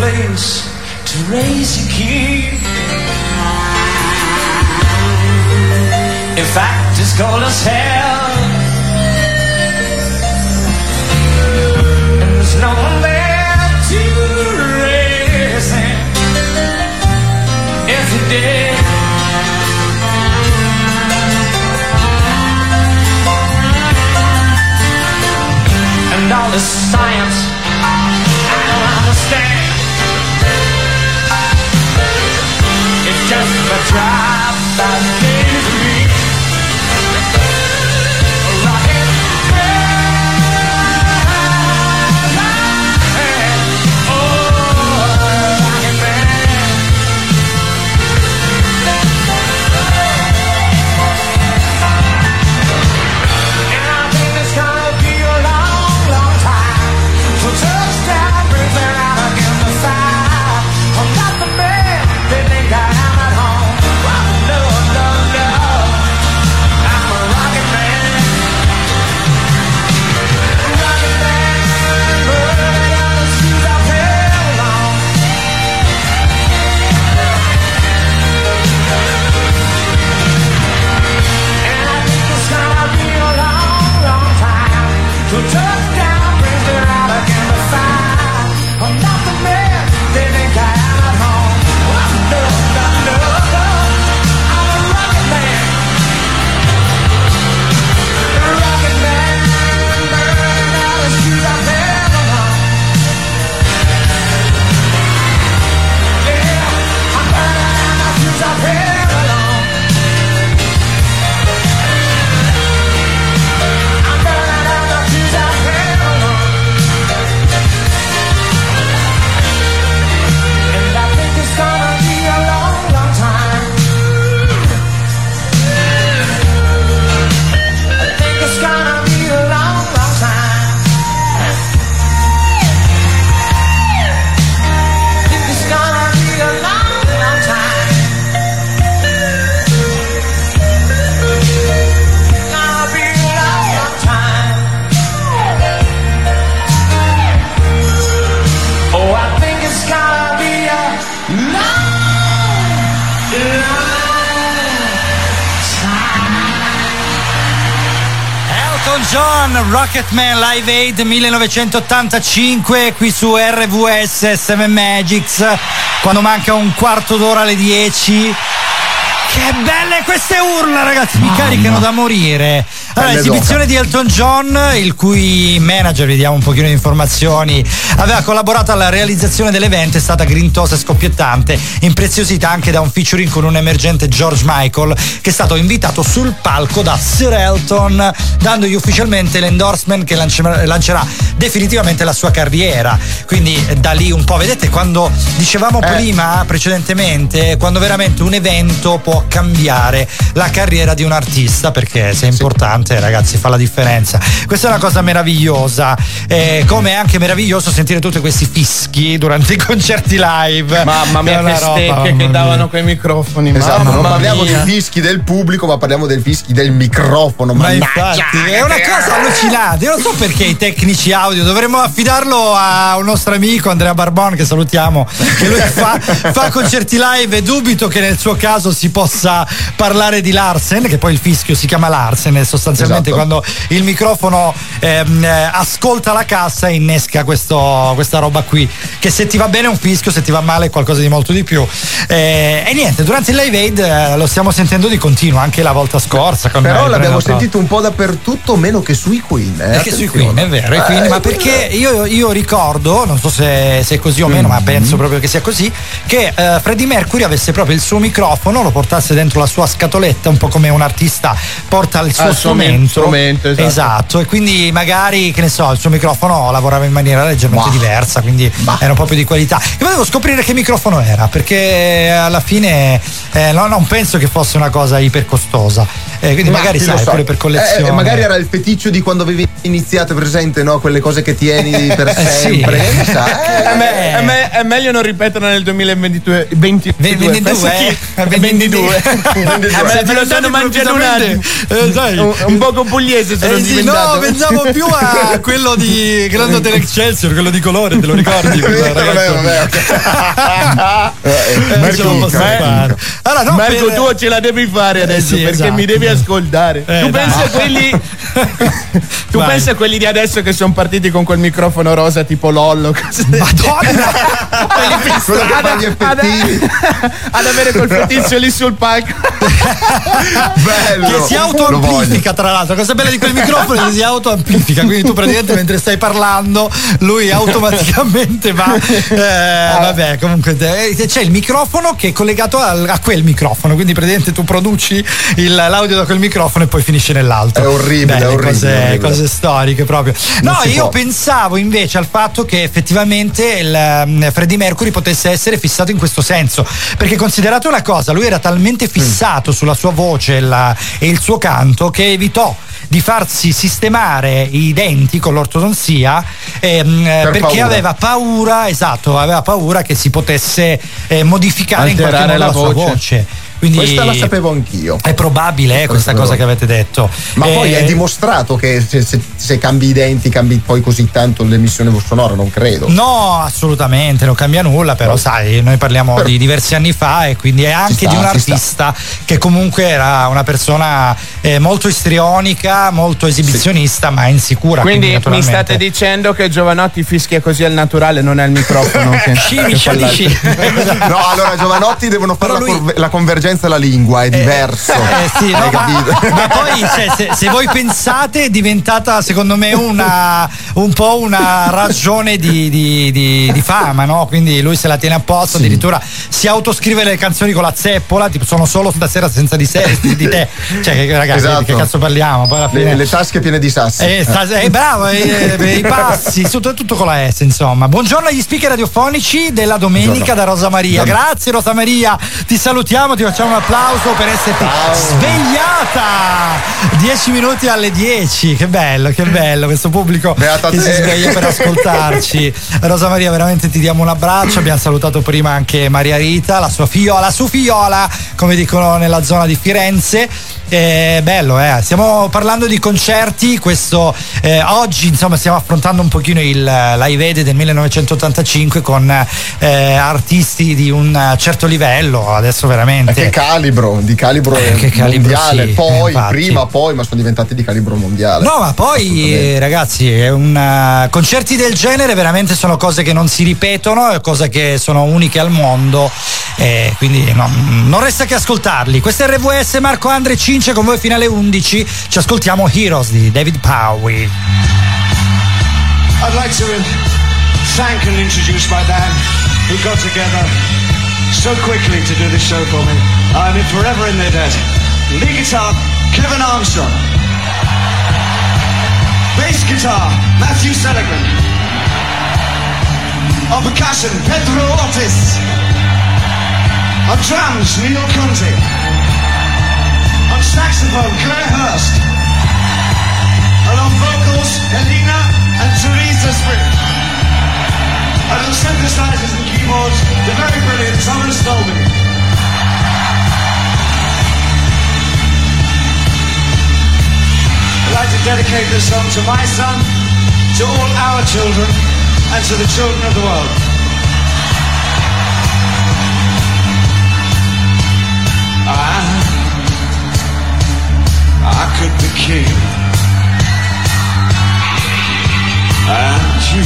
place to raise your kid. In fact, it's cold as hell. And there's no one there to raise him. He did. And all this science a job Live Aid 1985 qui su RVS 7 Magics. Quando manca un quarto d'ora alle 10 che queste urla ragazzi mi caricano da morire. Allora, esibizione di Elton John il cui manager vediamo un pochino di informazioni aveva collaborato alla realizzazione dell'evento è stata grintosa e scoppiettante impreziosita anche da un featuring con un emergente George Michael che è stato invitato sul palco da Sir Elton dandogli ufficialmente l'endorsement che lance- lancerà definitivamente la sua carriera quindi eh, da lì un po' vedete quando dicevamo prima precedentemente quando veramente un evento può cambiare la carriera di un artista perché se è importante ragazzi fa la differenza questa è una cosa meravigliosa Eh, come è anche meraviglioso sentire tutti questi fischi durante i concerti live Mamma mia, che stecche che davano quei microfoni. Esatto, mamma non parliamo mia. dei fischi del pubblico, ma parliamo dei fischi del microfono. Ma mannaggia. infatti è una cosa allucinante. Io non so perché i tecnici audio dovremmo affidarlo a un nostro amico Andrea Barbon, che salutiamo, che lui fa, fa concerti live e dubito che nel suo caso si possa parlare di Larsen, che poi il fischio si chiama Larsen, sostanzialmente Esatto. quando il microfono ehm, eh, ascolta la cassa e innesca questo- questa roba qui. Che se ti va bene è un fischio, se ti va male è qualcosa di molto di più. Eh, e niente, durante il live aid eh, lo stiamo sentendo di continuo, anche la volta scorsa. Però l'abbiamo sentito un po' dappertutto, meno che sui Queen. Eh? Perché sui. Queen, è vero, Eh, ma perché io, io ricordo, non so se, se è così o meno, ma penso proprio che sia così, che eh, Freddie Mercury avesse proprio il suo microfono, lo portasse dentro la sua scatoletta, un po' come un artista porta il suo Ah, strumento. strumento, esatto. e quindi magari, che ne so, il suo microfono lavorava in maniera leggermente diversa, quindi era un po' più di qualità. E volevo scoprire che microfono era, perché alla fine eh, no, non penso che fosse una cosa iper costosa. Eh, quindi Ma magari sai, sa. pure per collezione. Eh, magari era il feticcio di quando avevi iniziato presente, no? Quelle cose che tieni per Eh, sì. sempre. Che ne sa, eh? È, me- è me- è meglio non ripeterlo nel 2022 22, 22, pensa eh. chi- 22 Eh, me me lo sono mangiato un attimo Eh, sai. un, un poco pugliese sono Eh sì, no, pensavo più a quello di Grande Hotel Excelsior, quello di colore, te lo ricordi? Vabbè, vabbè, Eh, Marco, fare. Allora, no, Marco per- tu ce la devi fare adesso sì, perché esatto. mi devi ascoltare Eh, tu dai. pensi a quelli tu pensi a quelli di adesso che sono partiti con quel microfono rosa tipo Lollo Madonna! Quello che fa gli ad, effettini. ad avere quel fettizio lì sul palco. Bello. che si autoamplifica tra l'altro. La cosa bella di quel microfono è che si autoamplifica. Quindi tu praticamente mentre stai parlando lui automaticamente va eh, vabbè comunque eh, c'è il microfono che è collegato al- a quel microfono. Quindi praticamente tu produci il- l'audio da quel microfono e poi finisce nell'altro. È orribile, Belle è orribile, cose, orribile. cose storiche proprio. No si io pensavo invece al fatto che effettivamente il mm, Freddie Mercury potesse essere fissato in questo senso perché considerate una cosa lui era talmente Mm. fissato sulla sua voce e la- e il suo canto che evitò di farsi sistemare i denti con l'ortodonzia ehm, eh, perché paura. aveva paura esatto aveva paura che si potesse eh, modificare in qualche Alterare modo la, la sua voce. Quindi Questa la sapevo anch'io. è probabile eh, questa cosa che avete detto Ma poi Eh, è dimostrato che se, se- se cambi i denti cambi poi così tanto l'emissione sonora, non credo. No, assolutamente, non cambia nulla, però sai, noi parliamo Però- di diversi anni fa e quindi è anche sta, di un artista che comunque era una persona eh, molto istrionica, molto esibizionista, ma insicura. quindi mi naturalmente- state dicendo che Giovanotti fischia così al naturale non è il microfono che, Sì, mi che di sì. No, allora Giovanotti devono fare lui- la convergenza della lingua, è diverso. Eh sì, no, ma, ma poi cioè, se, se voi pensate è diventata secondo me una, un po' una ragione di, di- di- di fama, no? Quindi lui se la tiene a posto, addirittura si autoscrive le canzoni con la zeppola, tipo sono solo stasera senza di, sé, di te. Cioè, che, ragazzi, Esatto. che cazzo parliamo? Poi alla Le, fine. le tasche piene di sassi. Eh, sta- eh, bravo, eh, eh, i passi, tutto, tutto con la S, insomma. Buongiorno agli speaker radiofonici della domenica Buongiorno. da Rosa Maria. Buongiorno. Grazie Rosa Maria, ti salutiamo, ti facciamo un applauso per esserti svegliata. 10 minuti alle 10, che bello, che bello questo pubblico Beata che te. si sveglia per ascoltarci. Rosa Maria, veramente ti diamo un abbraccio. Abbiamo salutato prima anche Maria Rita, la sua fiola, la sua fiola, come dicono nella zona di Firenze. Eh, bello, eh. Stiamo parlando di concerti. Questo eh, oggi, insomma, stiamo affrontando un pochino il Live Aid del 1985 con eh, artisti di un certo livello. Adesso veramente. Che calibro, di calibro, Eh, che calibro, mondiale. sì, poi, infatti. prima, poi, ma sono diventati di calibro mondiale. No, ma poi eh, ragazzi, un, eh, concerti del genere veramente sono cose che non si ripetono, è cose che sono uniche al mondo. eh, quindi no, non resta che ascoltarli. Questo è RVS Marco Andre Cince con voi fino alle 11. Ci ascoltiamo Heroes di David Bowie. I'd like to thank and introduce my band who got together so quickly to do this show for me. I mean, forever in their debt. Lead guitar, Kevin Armstrong. Bass guitar, Matthew Seligman. On percussion, Pedro Ortiz. On drums, Neil Conte. On saxophone, Claire Hurst. And on vocals, Helena and Teresa Spring. And on synthesizers and keyboards, the very brilliant Thomas Dolby. I'd like to dedicate this song to my son, to all our children, and to the children of the world. I, I could be king. And you,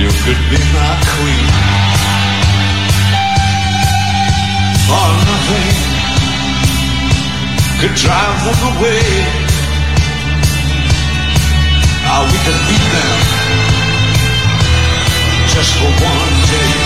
you could be my queen. For nothing could drive them away. Ah, we could beat them just for one day.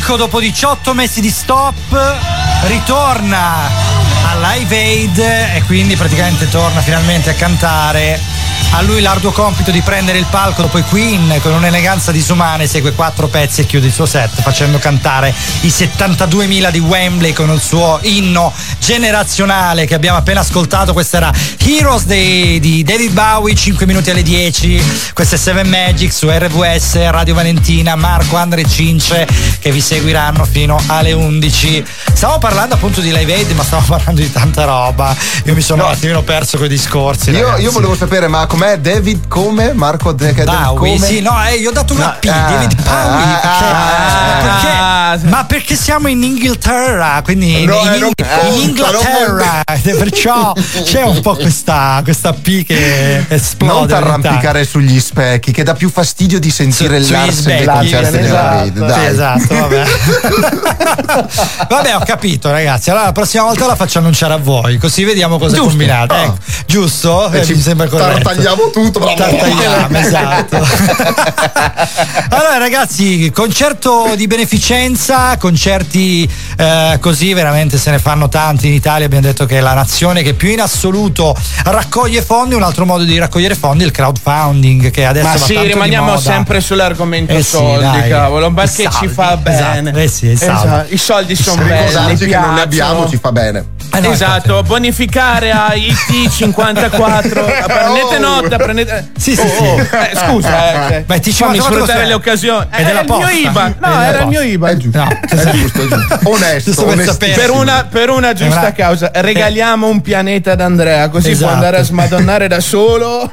Bianco, dopo 18 mesi di stop, ritorna al Live Aid e quindi praticamente torna finalmente a cantare. A lui l'arduo compito di prendere il palco dopo i Queen con un'eleganza disumana segue quattro pezzi e chiude il suo set facendo cantare i 72.000 di Wembley con il suo inno generazionale che abbiamo appena ascoltato. Questa era Heroes Day di David Bowie, 5 minuti alle 10. Questa è Seven Magic su RVS, Radio Valentina, Marco, Andre Cince che vi seguiranno fino alle 11. Stavo parlando appunto di Live Aid, ma stavo parlando di tanta roba. Io mi sono un attimino perso con i discorsi. Io, io volevo sapere, ma com'è David come? Marco De- Bowie, come? sì, no, eh, io ho dato una No, P, ah, David Bowie. ah, perché, ah, perché- ma perché siamo in Inghilterra, quindi No, in, eh, non in conta, Inghilterra, perciò c'è un po' questa, questa P che esplode. Non t'arrampicare sugli specchi, che dà più fastidio di sentire Sugli l'Ars dei concerti della esatto, Raid. sì, Dai. esatto, vabbè. Vabbè, ho capito, ragazzi. Allora la prossima volta la faccio annunciare a voi, così vediamo cosa Giusto. combinate. Ah. Ecco, giusto? Eh, mi sembra corretto. Tartagliamo tutto. Tartagliamo, esatto. allora, ragazzi, concerto di beneficenza, concerti eh, così veramente se ne fanno tanti in Italia. Abbiamo detto che è la nazione che più in assoluto raccoglie fondi. Un altro modo di raccogliere fondi è il crowdfunding, che adesso Ma va sì, tanto di rimaniamo moda. sempre sull'argomento Eh sì, soldi, dai. cavolo, perché ci fa bene. esatto, eh sì, i saldi. Esatto, I soldi sono belli. Ricordarci che non ne abbiamo ci fa bene. Eh no, esatto, bonificare a IT54. prendete nota, prendete. Sì, sì, Oh, sì. oh, eh, scusa, eh, Beh, ti fammi cos'è? sfruttare le occasioni. È della il mio. IBAN. No, era il mio. IBAN. È giusto, è giusto. Onesto, per una, per una giusta causa, regaliamo un pianeta ad Andrea, così Esatto. può andare a smadonnare da solo.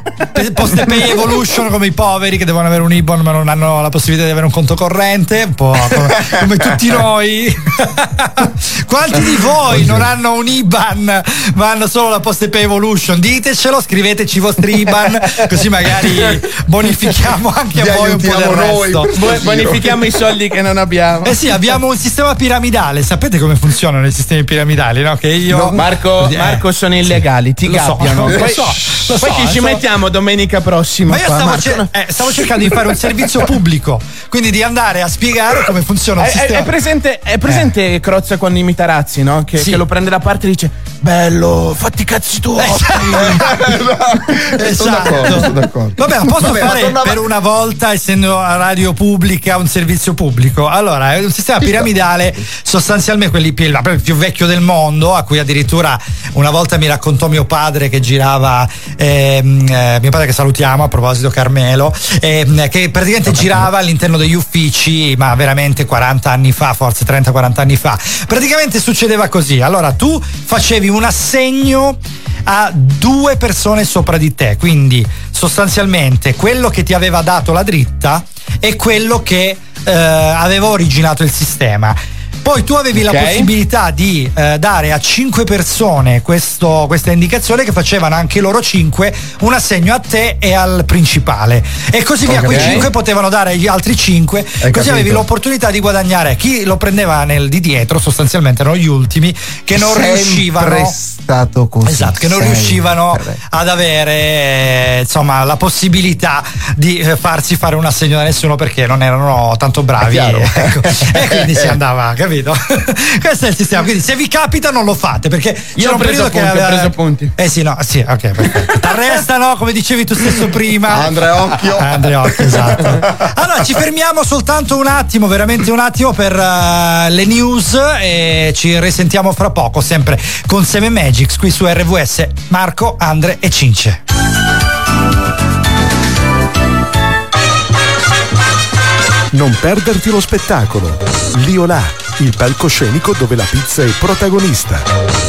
Poste Pay Evolution come i poveri che devono avere un IBAN ma non hanno la possibilità di avere un conto corrente, un po' come, come tutti noi. Quanti di voi non hanno un IBAN ma hanno solo la Poste Pay Evolution? Ditecelo, scriveteci i vostri IBAN così magari bonifichiamo anche Vi a voi un po' del noi resto. Bo- bonifichiamo i soldi che non abbiamo. Eh sì, abbiamo un sistema piramidale. Sapete come funzionano i sistemi piramidali, no? Che io. Marco, Eh, Marco sono illegali, ti Lo so, gabbiano. lo poi so, lo poi so, ci so. mettiamo domenica prossima? Ma io qua, stavo, cer- eh, stavo cercando di fare un servizio pubblico, quindi di andare a spiegare come funziona il È, è- sistema. è presente, è presente Crozza con i Mitarazzi, no? Che, Sì. che lo prende da parte e dice: Bello, fatti i cazzi tuoi. Eh, Sono d'accordo, sono d'accordo. Vabbè, ma posso Vabbè, fare tornava- per una volta, essendo a radio pubblica, un servizio pubblico? Allora, è un sistema piramidale, sostanzialmente quelli più, più vecchio del mondo, a cui addirittura una volta mi raccontò mio padre che girava, ehm, eh, mio padre che salutiamo a proposito Carmelo, ehm, che praticamente girava all'interno degli uffici, ma veramente 40 anni fa, forse 30-40 anni fa. Praticamente succedeva così. Allora, tu facevi un assegno a due persone sopra di te, quindi sostanzialmente quello che ti aveva dato la dritta e quello che eh, aveva originato il sistema. Poi tu avevi la Ok. possibilità di eh, dare a cinque persone questo- questa indicazione che facevano anche loro cinque un assegno a te e al principale. E così via, quei Ok. cinque potevano dare agli altri cinque, così capito. avevi l'opportunità di guadagnare. Chi lo prendeva nel di dietro, sostanzialmente erano gli ultimi, che non Sempre riuscivano. Stato così. Esatto, che non sempre. riuscivano ad avere eh, insomma la possibilità di eh, farsi fare un assegno da nessuno perché non erano tanto bravi. Chiaro. ecco. e quindi si andava, capito? Questo è il sistema. Quindi se vi capita non lo fate perché c'era ho preso che appunti, ho aveva- preso appunti. Eh sì, no, sì, ok, perfetto. T'arrestano, come dicevi tu stesso prima. Andrea Occhio. Andrea Occhio, esatto. Allora, ci fermiamo soltanto un attimo, veramente un attimo per eh, le news e ci risentiamo fra poco, sempre con Seven Magics qui su RVS. Marco, Andre e Cince. Non perderti lo spettacolo. Liolà, il palcoscenico dove la pizza è protagonista.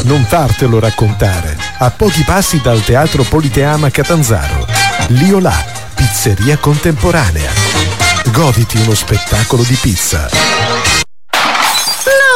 Non fartelo raccontare. A pochi passi dal Teatro Politeama Catanzaro. Liolà, pizzeria contemporanea. Goditi uno spettacolo di pizza.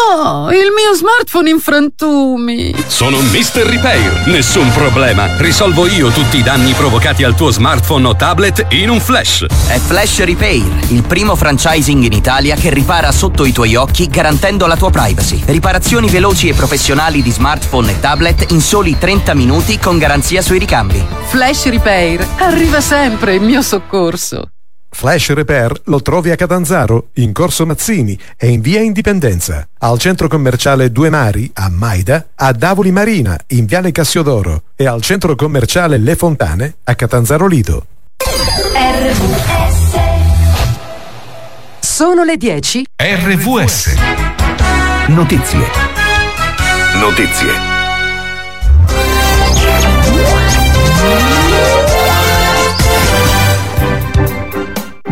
No, il mio smartphone in frantumi. Sono Mr. Repair. Nessun problema. Risolvo io tutti i danni provocati al tuo smartphone o tablet in un flash. È Flash Repair, il primo franchising in Italia che ripara sotto i tuoi occhi garantendo la tua privacy. Riparazioni veloci e professionali di smartphone e tablet in soli 30 minuti con garanzia sui ricambi. Flash Repair. Arriva sempre in mio soccorso. Flash Repair lo trovi a Catanzaro, in Corso Mazzini e in Via Indipendenza. Al centro commerciale Due Mari, a Maida, a Davoli Marina, in Viale Cassiodoro e al centro commerciale Le Fontane, a Catanzaro Lido. RVS Sono le 10. RVS. Notizie. Notizie.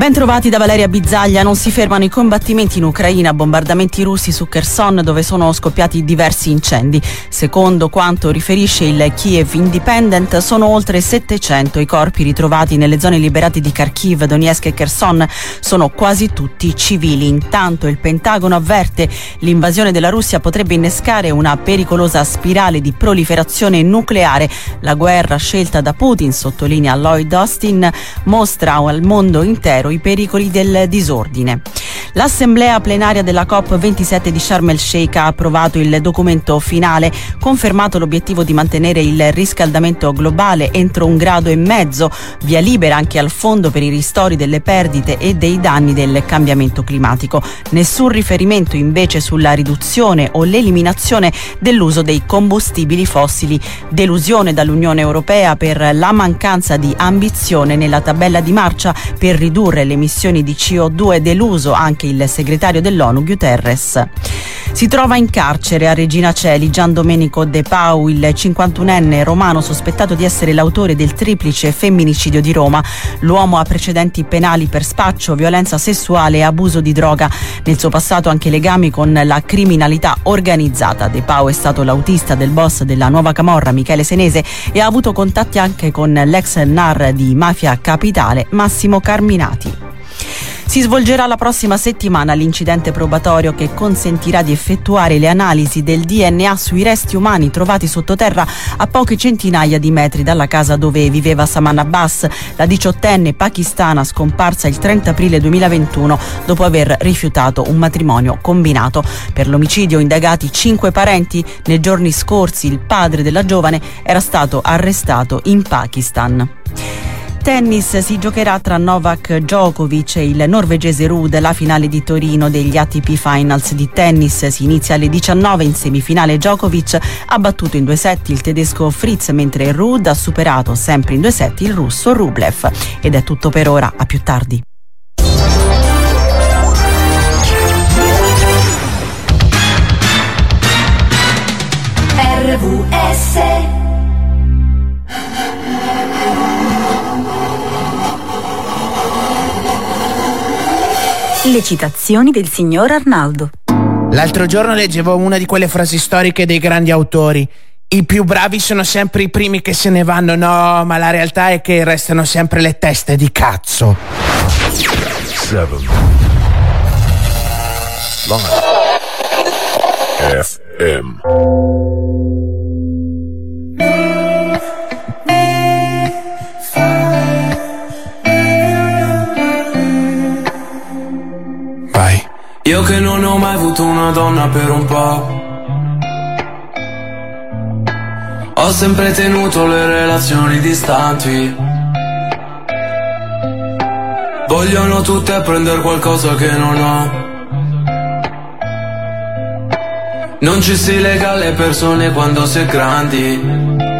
Ben trovati da Valeria Bizzaglia, non si fermano i combattimenti in Ucraina, bombardamenti russi su Kherson dove sono scoppiati diversi incendi. Secondo quanto riferisce il Kiev Independent sono oltre 700 i corpi ritrovati nelle zone liberate di Kharkiv, Donetsk e Kherson, sono quasi tutti civili. Intanto il Pentagono avverte l'invasione della Russia potrebbe innescare una pericolosa spirale di proliferazione nucleare. La guerra scelta da Putin, sottolinea Lloyd Austin, mostra al mondo intero i pericoli del disordine. L'assemblea plenaria della COP27 di Sharm el Sheikh ha approvato il documento finale, confermato l'obiettivo di mantenere il riscaldamento globale entro un grado e mezzo, via libera anche al fondo per i ristori delle perdite e dei danni del cambiamento climatico. Nessun riferimento invece sulla riduzione o l'eliminazione dell'uso dei combustibili fossili. Delusione dall'Unione Europea per la mancanza di ambizione nella tabella di marcia per ridurre le emissioni di CO2 deluso anche il segretario dell'ONU Guterres. Si trova in carcere a Regina Celi Gian Domenico De Pau, il 51enne romano sospettato di essere l'autore del triplice femminicidio di Roma. L'uomo ha precedenti penali per spaccio, violenza sessuale e abuso di droga. Nel suo passato anche legami con la criminalità organizzata. De Pau è stato l'autista del boss della nuova camorra Michele Senese e ha avuto contatti anche con l'ex NAR di Mafia Capitale Massimo Carminati. Si svolgerà la prossima settimana l'incidente probatorio che consentirà di effettuare le analisi del DNA sui resti umani trovati sottoterra a poche centinaia di metri dalla casa dove viveva Saman Abbas, la diciottenne pakistana scomparsa il 30 aprile 2021 dopo aver rifiutato un matrimonio combinato. Per l'omicidio indagati cinque parenti, nei giorni scorsi il padre della giovane era stato arrestato in Pakistan. Tennis si giocherà tra Novak Djokovic e il norvegese Ruud. La finale di Torino degli ATP Finals di tennis si inizia alle 19 in semifinale. Djokovic ha battuto in due set il tedesco Fritz, mentre Ruud ha superato sempre in due set il russo Rublev. Ed è tutto per ora, a più tardi. RVS Le citazioni del signor Arnaldo. L'altro giorno leggevo una di quelle frasi storiche dei grandi autori. I più bravi sono sempre i primi che se ne vanno, no, ma la realtà è che restano sempre le teste di cazzo. 7 FM Io che non ho mai avuto una donna per un po'. Ho sempre tenuto le relazioni distanti. Vogliono tutte prendere qualcosa che non ho. Non ci si lega alle persone quando si è grandi.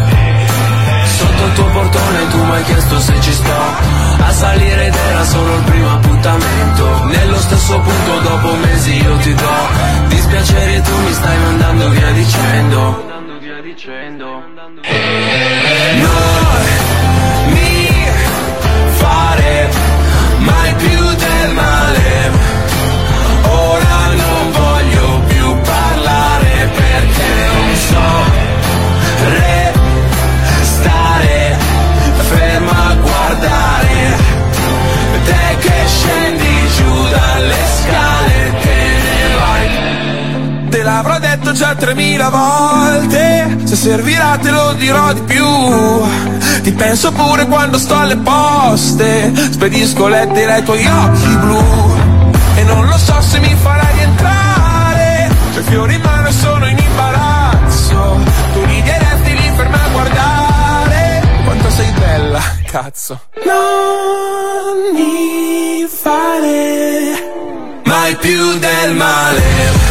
Sotto il tuo portone tu mi hai chiesto se ci sto a salire ed era solo il primo appuntamento. Nello stesso punto dopo mesi io ti do dispiacere e tu mi stai mandando via dicendo. Non detto già 3000 volte. Se servirà te lo dirò di più. Ti penso pure quando sto alle poste. Spedisco lettere ai tuoi occhi blu. E non lo so se mi farai rientrare C'è fiori in mano e sono in imbarazzo. Tu rideresti lì ferma a guardare. Quanto sei bella, cazzo. Non mi fare mai più del male.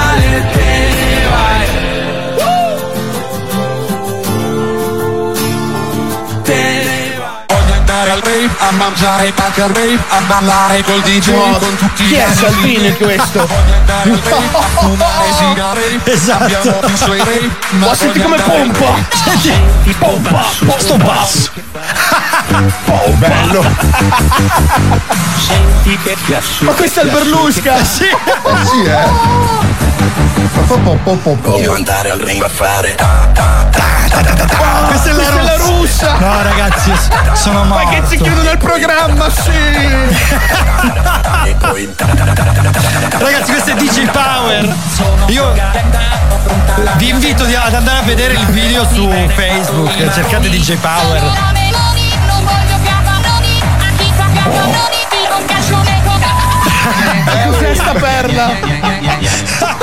a mangiare pacca al rave, a ballare col DJ con tutti Chi è. Salvini questo? Esatto. ma Ma senti come pompa? Senti, pompa, sto basso. Oh, bello. Senti che piace. Ma questo è il Berlusca. Sì. sì, eh. Voglio andare al ring a fare Questa è la, russa. No, ragazzi, sono Ma morto. che ci chiudono il programma, sì. Ragazzi, questo è DJ Power. Io vi invito ad andare a vedere il video su Facebook. Cercate DJ Power. Cos'è sta perla?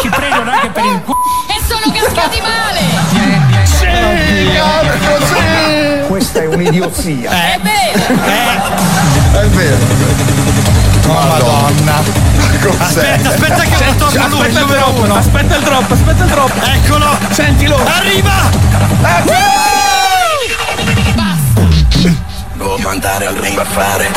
Ci prendono anche per il culo. E sono cascati male! Sì, Marco, sì. Questa è un'idiozia. È vero! È vero. Madonna. Aspetta, aspetta che lo tocca lui, Aspetta il numero drop, uno. aspetta il drop, aspetta il drop. Eccolo. Sentilo. Arriva. Voglio andare al ring a fare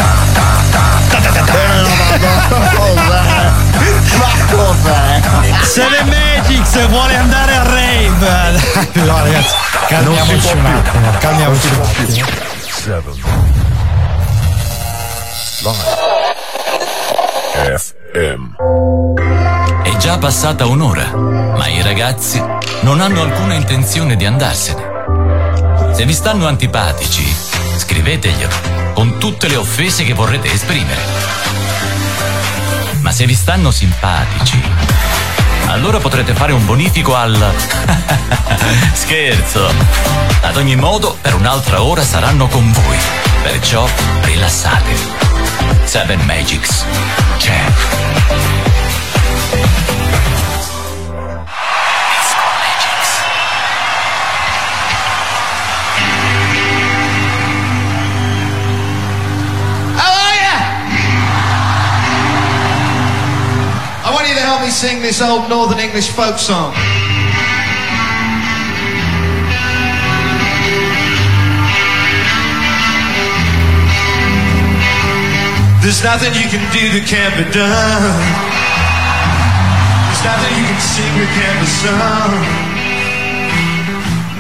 Seven Magics vuole andare a rave. No, ragazzi, calmiamoci un attimo. Calmiamoci un attimo. FM. È già passata un'ora, ma i ragazzi non hanno alcuna intenzione di andarsene. Se vi stanno antipatici, scriveteglielo con tutte le offese che vorrete esprimere. Ma se vi stanno simpatici, allora potrete fare un bonifico al... Scherzo! Ad ogni modo, per un'altra ora saranno con voi. Perciò rilassatevi. Seven Magics c'è. Help me sing this old Northern English folk song. There's nothing you can do that can't be done. There's nothing you can sing that can't be sung.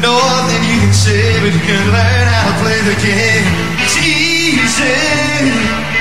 Nothing you can say, but you can learn how to play the game. It's easy.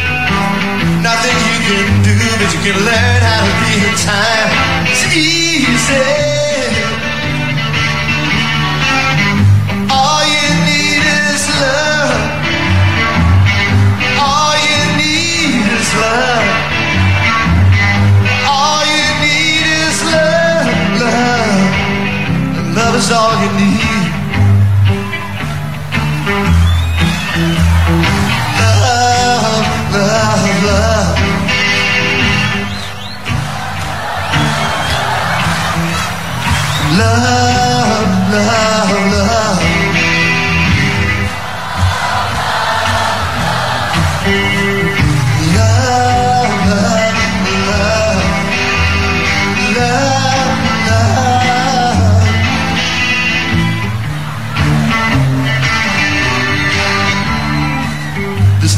Nothing you can do, but you can learn how to be in time. It's easy. All you need is love. All you need is love. All you need is love, love. Love is all you need. Love, love, love.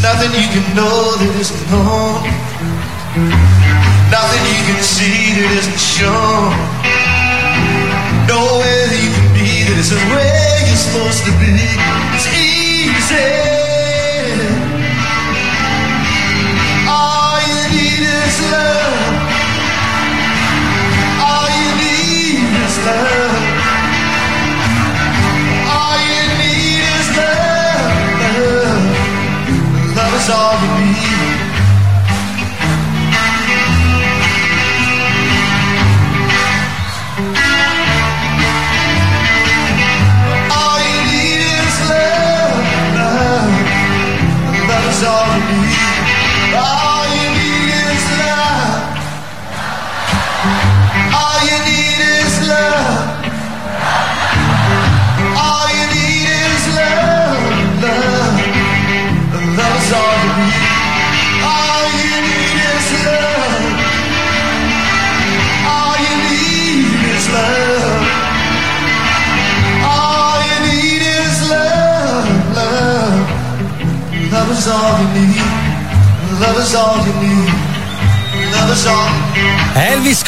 Nothing you can know that isn't known. Nothing you can see that isn't shown. Isn't where you're supposed to be.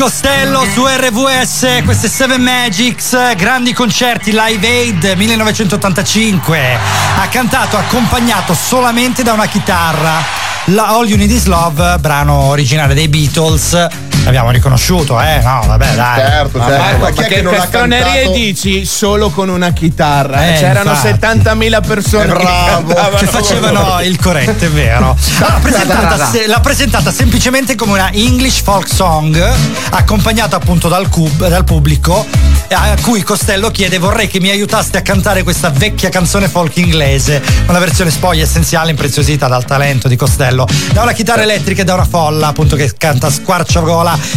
Costello su RVS, queste Seven Magics, grandi concerti Live Aid 1985. Ha cantato accompagnato solamente da una chitarra. La All You Need Is Love, brano originale dei Beatles. L'abbiamo riconosciuto, eh? No, vabbè, dai. Certo, Ma certo. Marco, Ma chi è ma che che non ha cantato? dici solo con una chitarra? Eh, C'erano infatti. 70.000 persone che cantavano. che facevano il corretto, è vero. L'ha presentata, se- l'ha presentata semplicemente come una English folk song, accompagnata appunto dal, cub- dal pubblico, a cui Costello chiede: Vorrei che mi aiutaste a cantare questa vecchia canzone folk inglese. Una versione spoglia essenziale, impreziosita dal talento di Costello. Da una chitarra elettrica e da una folla, appunto, che canta a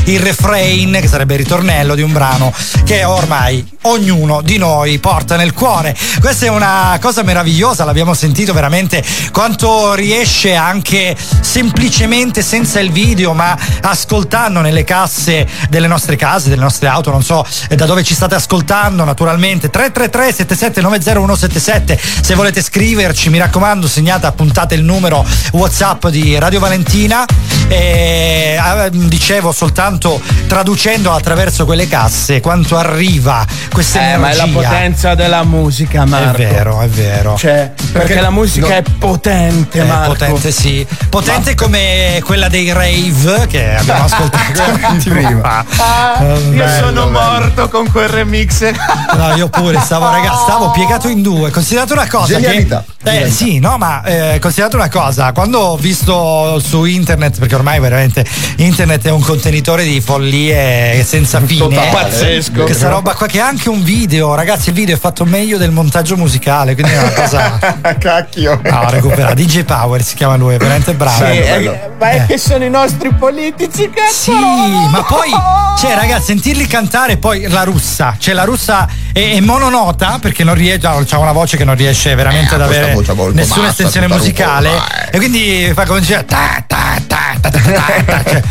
il refrain, che sarebbe il ritornello di un brano che ormai ognuno di noi porta nel cuore. Questa è una cosa meravigliosa, l'abbiamo sentito veramente quanto riesce anche semplicemente senza il video, ma ascoltando nelle casse delle nostre case, delle nostre auto, non so eh, da dove ci state ascoltando, naturalmente 333 7790177 se volete scriverci, mi raccomando, segnate, appuntate il numero WhatsApp di Radio Valentina e eh, dicevo soltanto traducendo attraverso quelle casse quanto arriva questa Eh, ma è la energia. potenza della musica, Marco. È vero, è vero. Cioè, perché, la musica no. è potente, Marco. potente, sì. Potente come quella dei rave che abbiamo ascoltato attimo fa. Ah, io bello, sono bello. morto con quel remix. No, io pure stavo, raga, stavo piegato in due. Considerate una cosa. Genialità. Che, eh, sì, no, ma eh, considerate una cosa. Quando ho visto su internet, perché ormai veramente internet è un contenitore di follie senza fine. Totale. Pazzesco. Questa roba qua che è anche un video, ragazzi. Il video è fatto meglio del montaggio musicale. Quindi è una cosa. Cacchio. No, recupera. DJ Power si chiama lui, è veramente bravo. Sì, eh, ma è che sono i nostri politici, cazzo. Sì, ma poi, cioè, ragazzi, sentirli cantare poi la russa, cioè la russa è, è mononota perché non riesce, ha una voce che non riesce veramente Eh, ad avere voce nessuna estensione musicale rugosa, e quindi fa come dice ta ta ta ta ta ta ta, ta, cioè,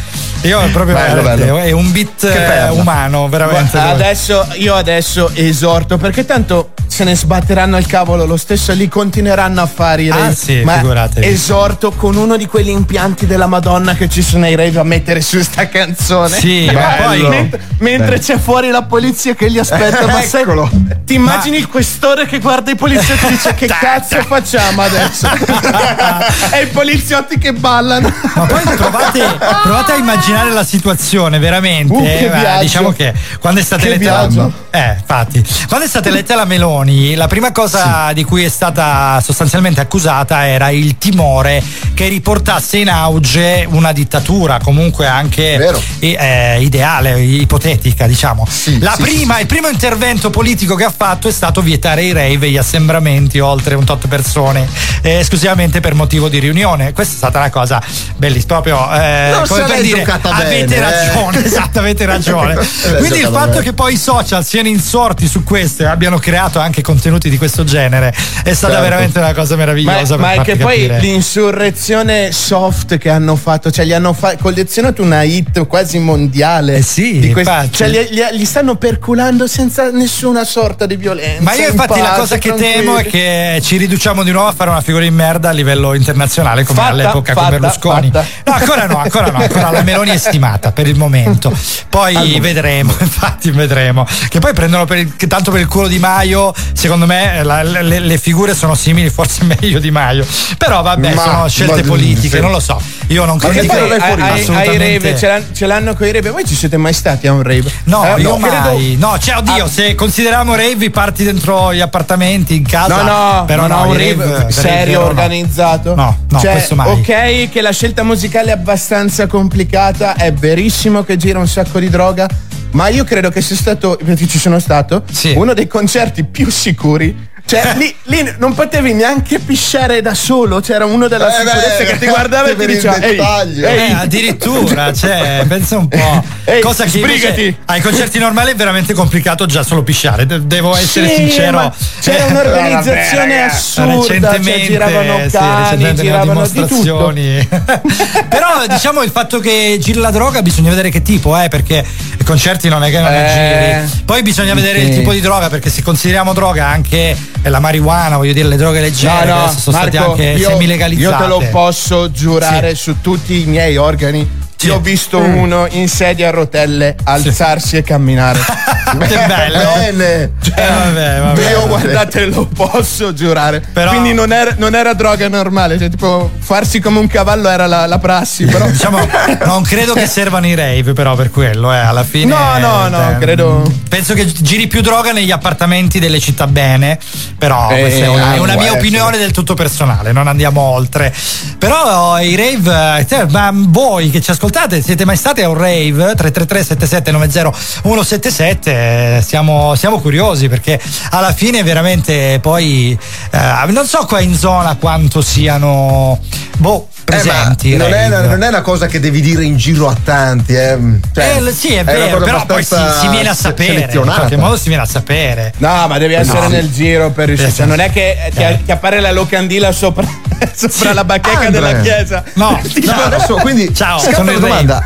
Io proprio Bello, bello. è un beat eh, umano, veramente. Guarda, adesso io adesso esorto perché tanto se ne sbatteranno il cavolo lo stesso e li continueranno a fare i Ah, rave. sì, ma figuratevi. esorto con uno di quegli impianti della Madonna che ci sono ai rave a mettere su sta canzone Sì, ma poi- mentre, mentre c'è fuori la polizia che li aspetta ma sai, Eccolo. ti immagini il questore che guarda i poliziotti e dice che cazzo facciamo adesso e i poliziotti che ballano Ma poi provate, provate a immaginare la situazione, veramente. Uh, che eh, ma viaggio. diciamo che quando è stata Che eletta la, eh, infatti, quando è stata eletta la Meloni, la prima cosa di cui è stata sostanzialmente accusata era il timore che riportasse in auge una dittatura, comunque anche eh, ideale, ipotetica, diciamo. la sì, prima, il primo intervento politico che ha fatto è stato vietare i rave e gli assembramenti oltre un tot persone, eh, esclusivamente per motivo di riunione. Questa è stata una cosa bellissima, proprio eh, come per dire giocata avete bene, eh." ragione, esatto, avete ragione. Quindi il giocata fatto bene. che poi i social siano insorti su questo e abbiano creato anche contenuti di questo genere è stata Certo. veramente una cosa Ma, meravigliosa. per ma è che poi capire. l'insurrezione soft che hanno fatto, cioè gli hanno fa- collezionato una hit quasi mondiale. Eh sì, di questi- infatti. cioè li, li- li stanno perculando senza nessuna sorta di violenza. Ma io in infatti la pace, cosa che tranquilli. temo è che ci riduciamo di nuovo a fare una figura in merda a livello internazionale come Fatta, all'epoca con fatta, Berlusconi. fatta. No, ancora no, ancora no, ancora la Meloni è stimata per il momento. Poi vedremo, infatti vedremo. Che poi prendono per il, che tanto per il culo di Maio, secondo me la- le, le figure sono simili, forse meglio di Maio. Però vabbè, Ma- sono scelte ma- politiche, sì. non lo so. Io non Ma credo che poi che ai, ai- ai rave ce l'hanno, ce l'hanno con i rave. Voi ci siete mai stati a un rave? No, Eh, io credo- mai. No, cioè, oddio, Ah. se consideriamo rave parti dentro gli appartamenti, in casa. No, no, però no, no, un rave rave serio, no. organizzato. No, no, Cioè, questo mai. Ok, che la scelta musicale è abbastanza complicata, è verissimo che gira un sacco di droga, ma io credo che sia stato, perché ci sono stato, uno dei concerti più sicuri. Cioè, lì, lì non potevi neanche pisciare da solo, c'era uno della Eh, sicurezza beh, che ti guardava e ti diceva: Ehi, dettaglio." ehi, Eh, addirittura, cioè, pensa un po'. Ehi, Cosa che invece sbrigati. ai concerti normali è veramente complicato già solo pisciare. De- devo essere Sì, sincero. c'era Eh, un'organizzazione vabbè, assurda, recentemente, cioè, giravano sì, cani, ho giravano di tutto. Però diciamo il fatto che giri la droga bisogna vedere che tipo, eh, perché i concerti non è che non Eh, giri. Poi bisogna vedere il sì. tipo di droga, perché se consideriamo droga anche la marijuana, voglio dire le droghe leggere, No, no, sono state Marco, anche io, semi-legalizzate. io te lo posso giurare su tutti i miei organi. Io ho visto Mm. uno in sedia a rotelle alzarsi e camminare. Che bello. Bene. Cioè, Eh, vabbè, vabbè, io vabbè. guardate, lo posso giurare. Però- Quindi non era, non era droga normale. Cioè, tipo, farsi come un cavallo era la, la prassi. Però. Diciamo, non credo che servano i rave, però per quello, eh, alla fine. No, no, no, eh, credo- Penso che giri più droga negli appartamenti delle città bene. Però Eh, questa è una, è una mia opinione del tutto personale, non andiamo oltre. Però i rave, eh, ma voi che ci ascoltate, siete mai stati a un rave? 333 7790 177 eh, siamo, siamo curiosi perché alla fine veramente poi eh, non so qua in zona quanto siano boh, presenti. Eh, non, è, rave. non è una cosa che devi dire in giro a tanti, eh. Cioè, Eh, sì, è una vero, però poi si, si viene a sapere. In selezionata. qualche modo si viene a sapere. No, ma devi essere No. nel giro per riuscire. Eh, Cioè, non è che ti, eh. ti appare la locandina sopra, sopra la bacheca Andre. della chiesa. No, Tipo- No, adesso quindi Ciao, sono una domanda.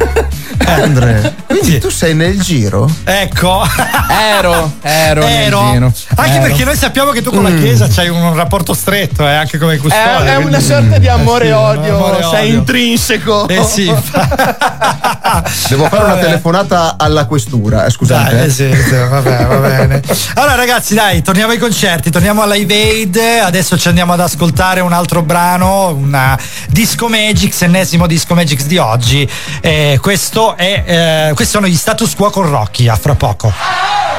Andre, quindi Sì. tu sei nel giro? Ecco. Ero, ero, nel Ero. giro. Anche Ero. perché noi sappiamo che tu con la chiesa c'hai un rapporto stretto, eh, anche come È, custode. è quindi- una sorta di Eh sì, amore-odio, amore-odio. sei intrinseco. Eh sì, Devo fare una Vabbè. telefonata alla questura, eh, scusate. Dai, eh. sì, sì, vabbè, va bene. Allora, ragazzi, dai, torniamo ai concerti, torniamo alla Aid. Adesso ci andiamo ad ascoltare un altro brano, una Disco Magics, ennesimo Disco Magics di oggi. Eh, questo è, eh, questi sono gli status quo con Rocky, a fra poco.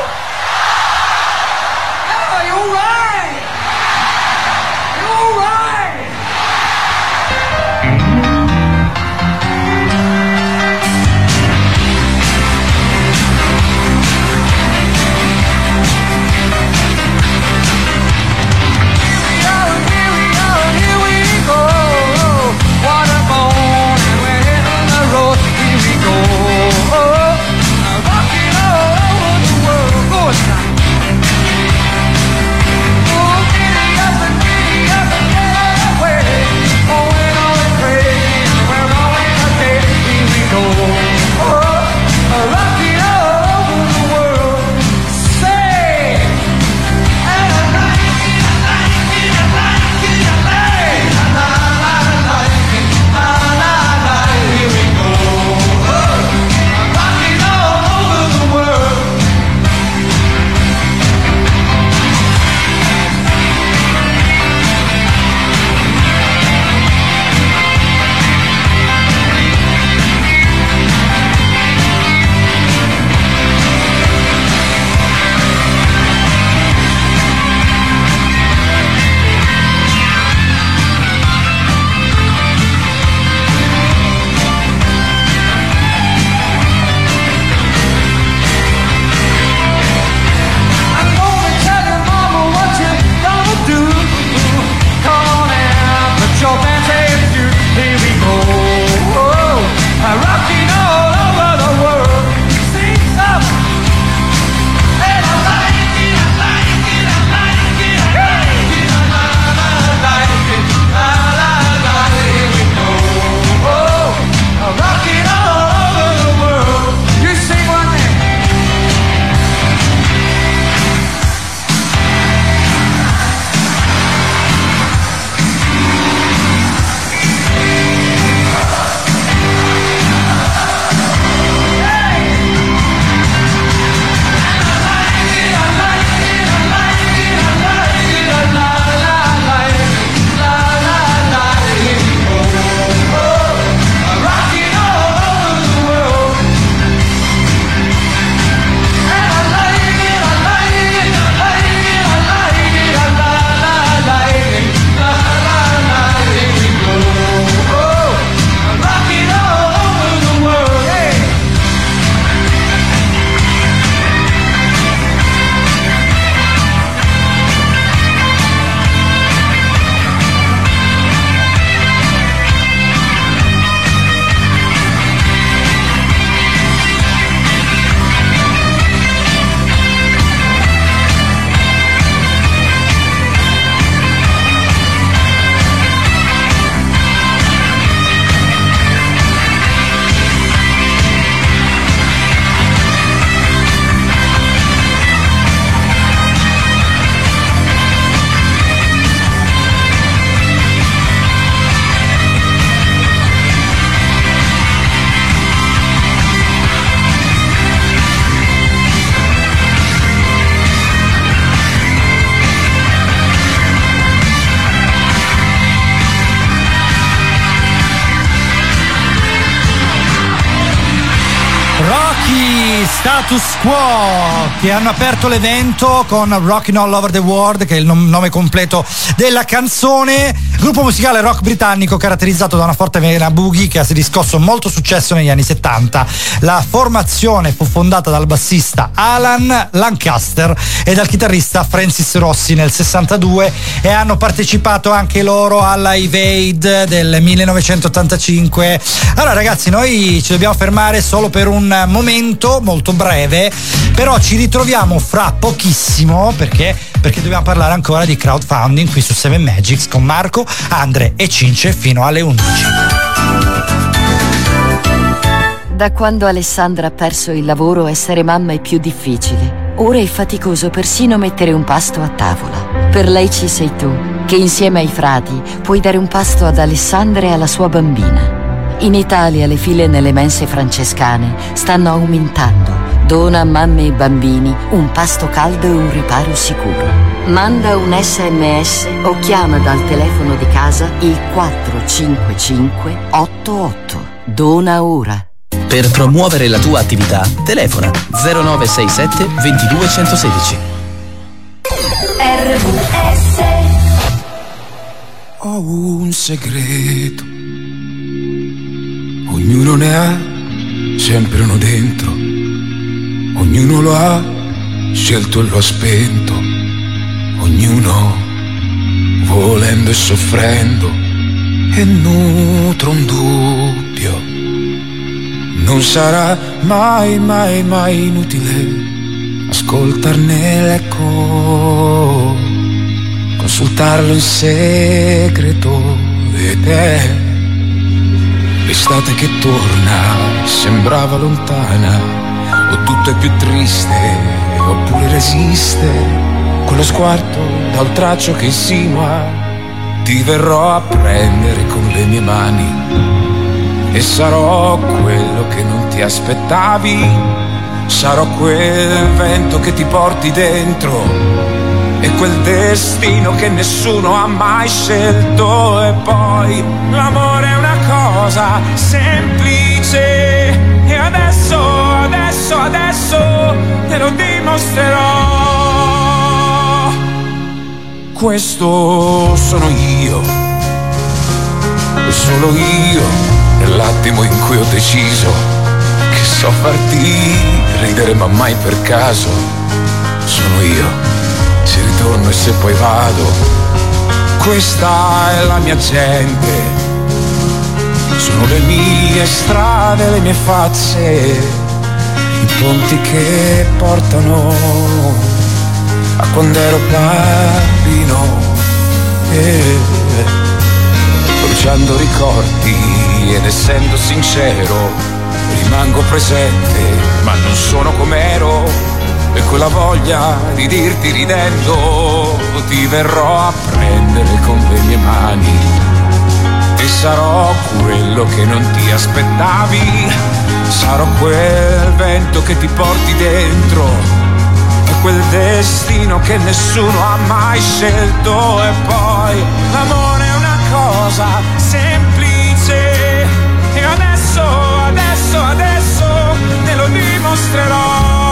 Status Quo che hanno aperto l'evento con Rockin' All Over the World che è il nom- nome completo della canzone. Gruppo musicale rock britannico caratterizzato da una forte vena boogie che ha riscosso molto successo negli anni 70 la formazione fu fondata dal bassista Alan Lancaster e dal chitarrista Francis Rossi nel 62 e hanno partecipato anche loro alla Evade del 1985 allora ragazzi noi ci dobbiamo fermare solo per un momento molto breve però ci ritroviamo fra pochissimo perché perché dobbiamo parlare ancora di crowdfunding qui su 7 Magics con Marco, Andre e Cince fino alle 11 Da quando Alessandra ha perso il lavoro, essere mamma è più difficile. Ora è faticoso persino mettere un pasto a tavola. Per lei ci sei tu, che insieme ai frati puoi dare un pasto ad Alessandra e alla sua bambina. In Italia le file nelle mense francescane stanno aumentando. Dona a mamme e bambini un pasto caldo e un riparo sicuro. Manda un sms o chiama dal telefono di casa il 45588. Dona ora. Per promuovere la tua attività, telefona 0967 22 116. RVS Ho un segreto, ognuno ne ha sempre uno dentro, ognuno lo ha scelto e lo ha spento, ognuno volendo e soffrendo e nutre un dubbio. Non sarà mai, mai, mai inutile ascoltarne l'eco consultarlo in segreto ed è l'estate che torna sembrava lontana o tutto è più triste oppure resiste. Quello sguardo dal traccio che insinua ti verrò a prendere con le mie mani e sarò quello che non ti aspettavi. Sarò quel vento che ti porti dentro e quel destino che nessuno ha mai scelto. E poi l'amore è una cosa semplice. E adesso, adesso, adesso te lo dimostrerò. Questo sono io. Solo io nell'attimo in cui ho deciso che so farti ridere ma mai per caso. Sono io ritorno e se poi vado, questa è la mia gente. Sono le mie strade, le mie facce, i ponti che portano a quando ero bambino. Eh, bruciando ricordi ed essendo sincero, rimango presente, ma non sono com'ero e quella voglia di dirti ridendo ti verrò a prendere con le mie mani. E sarò quello che non ti aspettavi sarò quel vento che ti porti dentro e quel destino che nessuno ha mai scelto. E poi l'amore è una cosa semplice e adesso, adesso, adesso te lo dimostrerò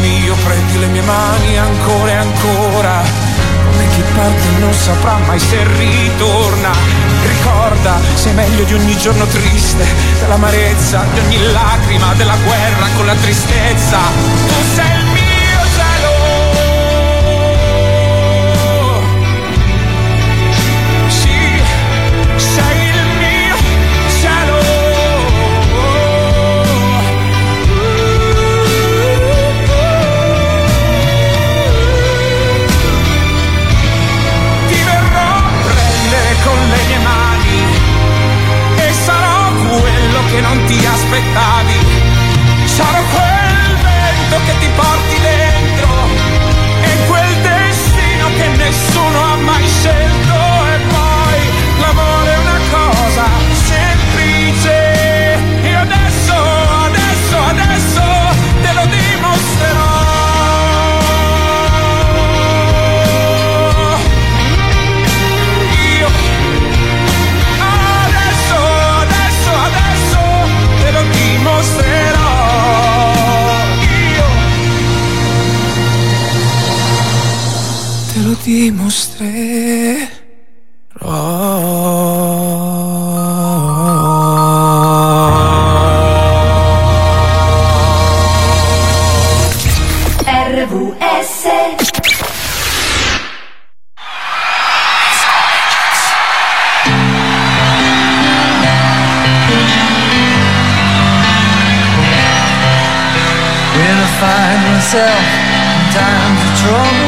mio, prendi le mie mani ancora e ancora. Come chi parte non saprà mai se ritorna. Ricorda, sei meglio di ogni giorno triste, dell'amarezza, di ogni lacrima, della guerra con la tristezza. Tu sei non ti aspettavi. Sarò quel vento che ti porta ti mostrerò. RVS When I find myself in times of trouble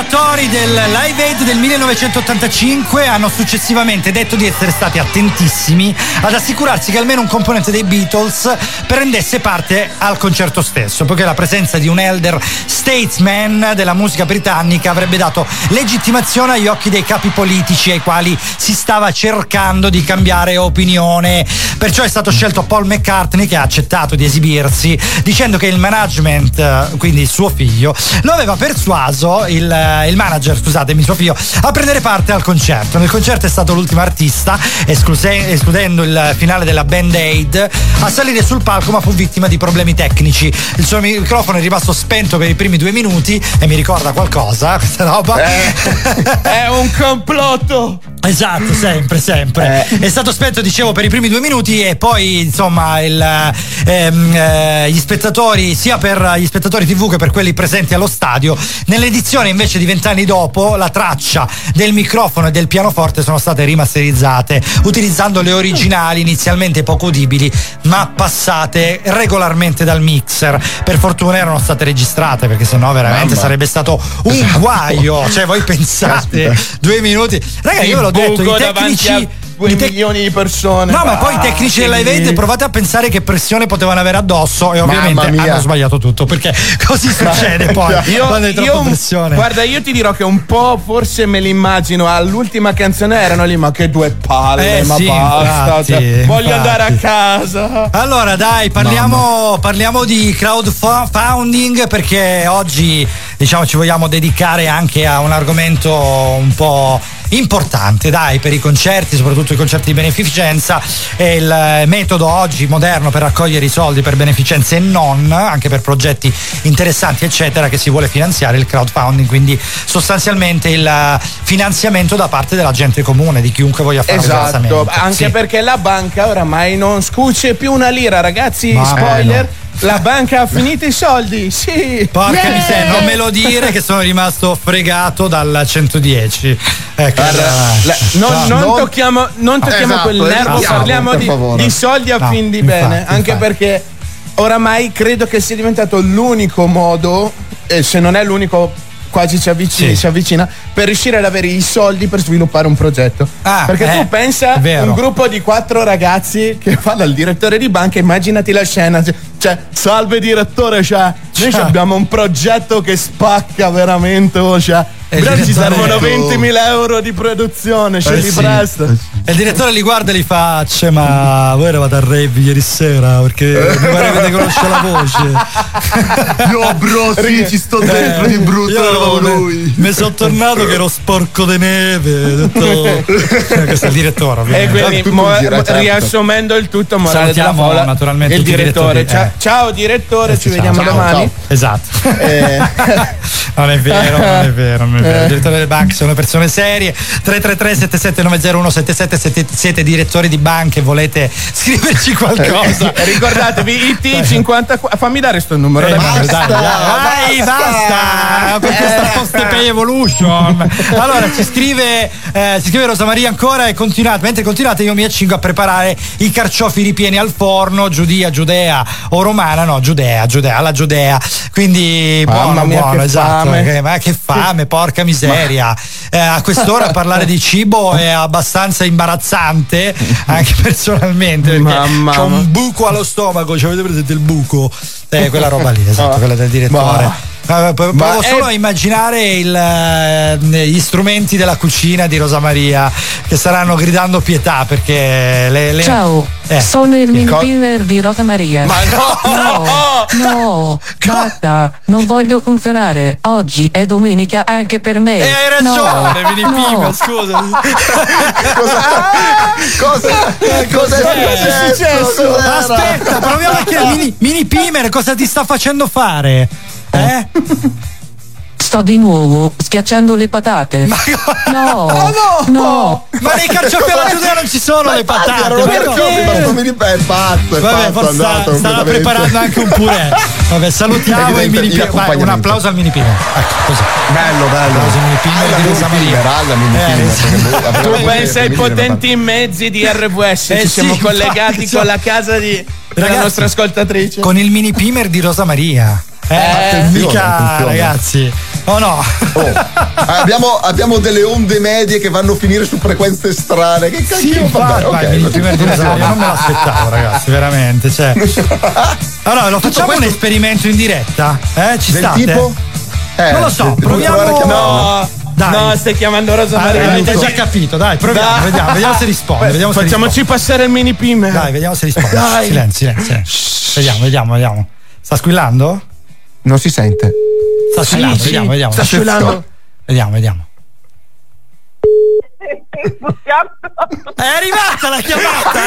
organizzatori del Live Aid del 1985 hanno successivamente detto di essere stati attentissimi ad assicurarsi che almeno un componente dei Beatles prendesse parte al concerto stesso, poiché la presenza di un elder statesman della musica britannica avrebbe dato legittimazione agli occhi dei capi politici ai quali si stava cercando di cambiare opinione. Perciò è stato scelto Paul McCartney che ha accettato di esibirsi dicendo che il management, eh, quindi suo figlio, lo aveva persuaso, il, eh, il manager, scusatemi, suo figlio, a prendere parte al concerto. Nel concerto è stato l'ultimo artista, escluse- escludendo il finale della Band Aid, a salire sul palco ma fu vittima di problemi tecnici. Il suo microfono è rimasto spento per i primi due minuti e mi ricorda qualcosa questa roba. È un complotto! Esatto, sempre, sempre. È stato spento, dicevo, per i primi due minuti e poi, insomma, il, ehm, eh, gli spettatori, sia per gli spettatori TV che per quelli presenti allo stadio, nell'edizione invece di vent'anni dopo, la traccia del microfono e del pianoforte sono state rimasterizzate, utilizzando le originali, inizialmente poco udibili, ma passate regolarmente dal mixer. Per fortuna erano state registrate, perché sennò veramente Mamma. sarebbe stato un Esatto. guaio. Cioè, voi pensate, Caspita. due minuti. Raga, io ve l'ho detto, i tecnici. a due i tec- milioni di persone. No, ma poi i tecnici che della Event lì. provate a pensare che pressione potevano avere addosso e ovviamente hanno sbagliato tutto perché così succede poi Io, quando hai troppa io- pressione. guarda, io ti dirò che un po' forse me l'immagino. All'ultima canzone erano lì, ma che due palle, Eh ma sì, basta. infatti, cioè, voglio infatti. andare a casa. Allora dai, parliamo, parliamo di crowdfunding perché oggi diciamo ci vogliamo dedicare anche a un argomento un po' importante, dai, per i concerti, soprattutto i concerti di beneficenza. È il eh, metodo oggi moderno per raccogliere i soldi per beneficenza e non, anche per progetti interessanti, eccetera, che si vuole finanziare il crowdfunding, quindi sostanzialmente il eh, finanziamento da parte della gente comune, di chiunque voglia fare un Esatto, versamento. anche Sì. perché la banca oramai non scuce più una lira, ragazzi. Ma spoiler. no. La banca ha finito i soldi, sì. Porca Yeah! miseria, non me lo dire che sono rimasto fregato dal 110. Ecco, eh, la- non, no. non tocchiamo, non tocchiamo Esatto, quel nervo, evitiamo, parliamo di, di soldi a No, fin di infatti, bene. Anche infatti. perché oramai credo che sia diventato l'unico modo, e se non è l'unico, quasi ci avvicina, Sì. si avvicina, per riuscire ad avere i soldi per sviluppare un progetto. Ah, perché eh, tu pensa vero. un gruppo di quattro ragazzi che fa dal direttore di banca, immaginati la scena. Cioè, salve direttore, cioè, noi Cioè. abbiamo un progetto che spacca veramente, oh, cioè. E Però ci servono 20.000 euro di produzione, ce Eh li sì. presta. E il direttore li guarda e li fa, "Cioè, ma voi eravate a rave ieri sera perché mi pare che ne conosce la voce. Io bro, sì, ci sto dentro di brutto, Io. Mi sono tornato che ero sporco di neve. ho Detto, Eh, questo è il direttore, E ovviamente. quindi, tutto mo- certo. riassumendo il tutto, morale della favola, naturalmente il direttore. direttori, eh. Ciao, ciao, direttore, ci Ciao, vediamo ciao, domani. Esatto. Eh, Non è vero, non è vero, non è vero. Il direttore delle banche sono persone serie. 333 7790 77 siete, direttori di banche, volete scriverci qualcosa. Eh, Ricordatevi, IT54. Fammi dare sto numero. Eh, dai. dai, dai, dai, basta per questa post pay evolution. Allora ci scrive, eh, ci scrive Rosa Maria ancora e continuate. Mentre continuate, io mi accingo a preparare i carciofi ripieni al forno, Giudia, Giudea o Romana, no, Giudea, Giudea, alla Giudea. Quindi Mamma buono, mia, buono, che esatto. fame. Che, ma che fame, porca miseria. Eh, a quest'ora parlare di cibo è abbastanza imbarazzante, anche personalmente, perché mia. un buco allo stomaco, ci avete presente il buco? Eh, quella roba lì, esatto, Ah. quella del direttore. Ma- Ma Provo è- solo a immaginare il, eh, gli strumenti della cucina di Rosa Maria che staranno gridando pietà perché le, le- Ciao, Eh. sono il mini Co- pinner di Rosa Maria. Ma no! No, no, basta, non voglio funzionare. Oggi è domenica anche per me. Eh, hai ragione, no, Mini no. Scusa. Cosa? Cosa è successo? Aspetta, proviamo a chiedere mini, mini Pimer cosa ti sta facendo fare? Eh? Sto di nuovo schiacciando le patate. Ma, No, no! no. ma nei carciofi alla giudea non ci sono le patate. Erano ma carciofi, no? basta, mi ripet- è pazzo, è Vabbè, forse sta- andato stava preparando anche un purè. Vabbè, salutiamo Perché il mini. Vai, un applauso al mini Pimer. Ecco, così. Bello, bello. Applauso al mini Alla di Rosa Maria. Alla mini Eh, perché avrà Tu pensa ai potenti mezzi di Eh ci sì, siamo collegati cioè- con la casa di, della Ragazzi, nostra ascoltatrice. Con il mini Pimer di Rosa Maria. Eh, Attenzione, mica attenzione. ragazzi. Oh no. abbiamo, abbiamo delle onde medie che vanno a finire su frequenze strane. Che Sì, cacchio? vai, Vabbè, vai, ok. mini pimer di Rosaria, non me l'aspettavo, ragazzi, veramente. Cioè. Allora, lo facciamo un esperimento in diretta? Eh, ci Del state? tipo? Eh, non lo so, devo proviamo. No, Dai. no, stai chiamando Rosa Ah, Maria. avete già capito, dai, proviamo, Dai. vediamo, vediamo se risponde. Beh, Vediamo se Facciamoci passare il mini pimer. Dai, vediamo se risponde. Dai. Silenzio, silenzio. silenzio. Vediamo, vediamo, vediamo. Sta squillando? Non si sente. Sta squillando, sì, vediamo, vediamo. sta squillando. Vediamo, vediamo. È arrivata la chiamata!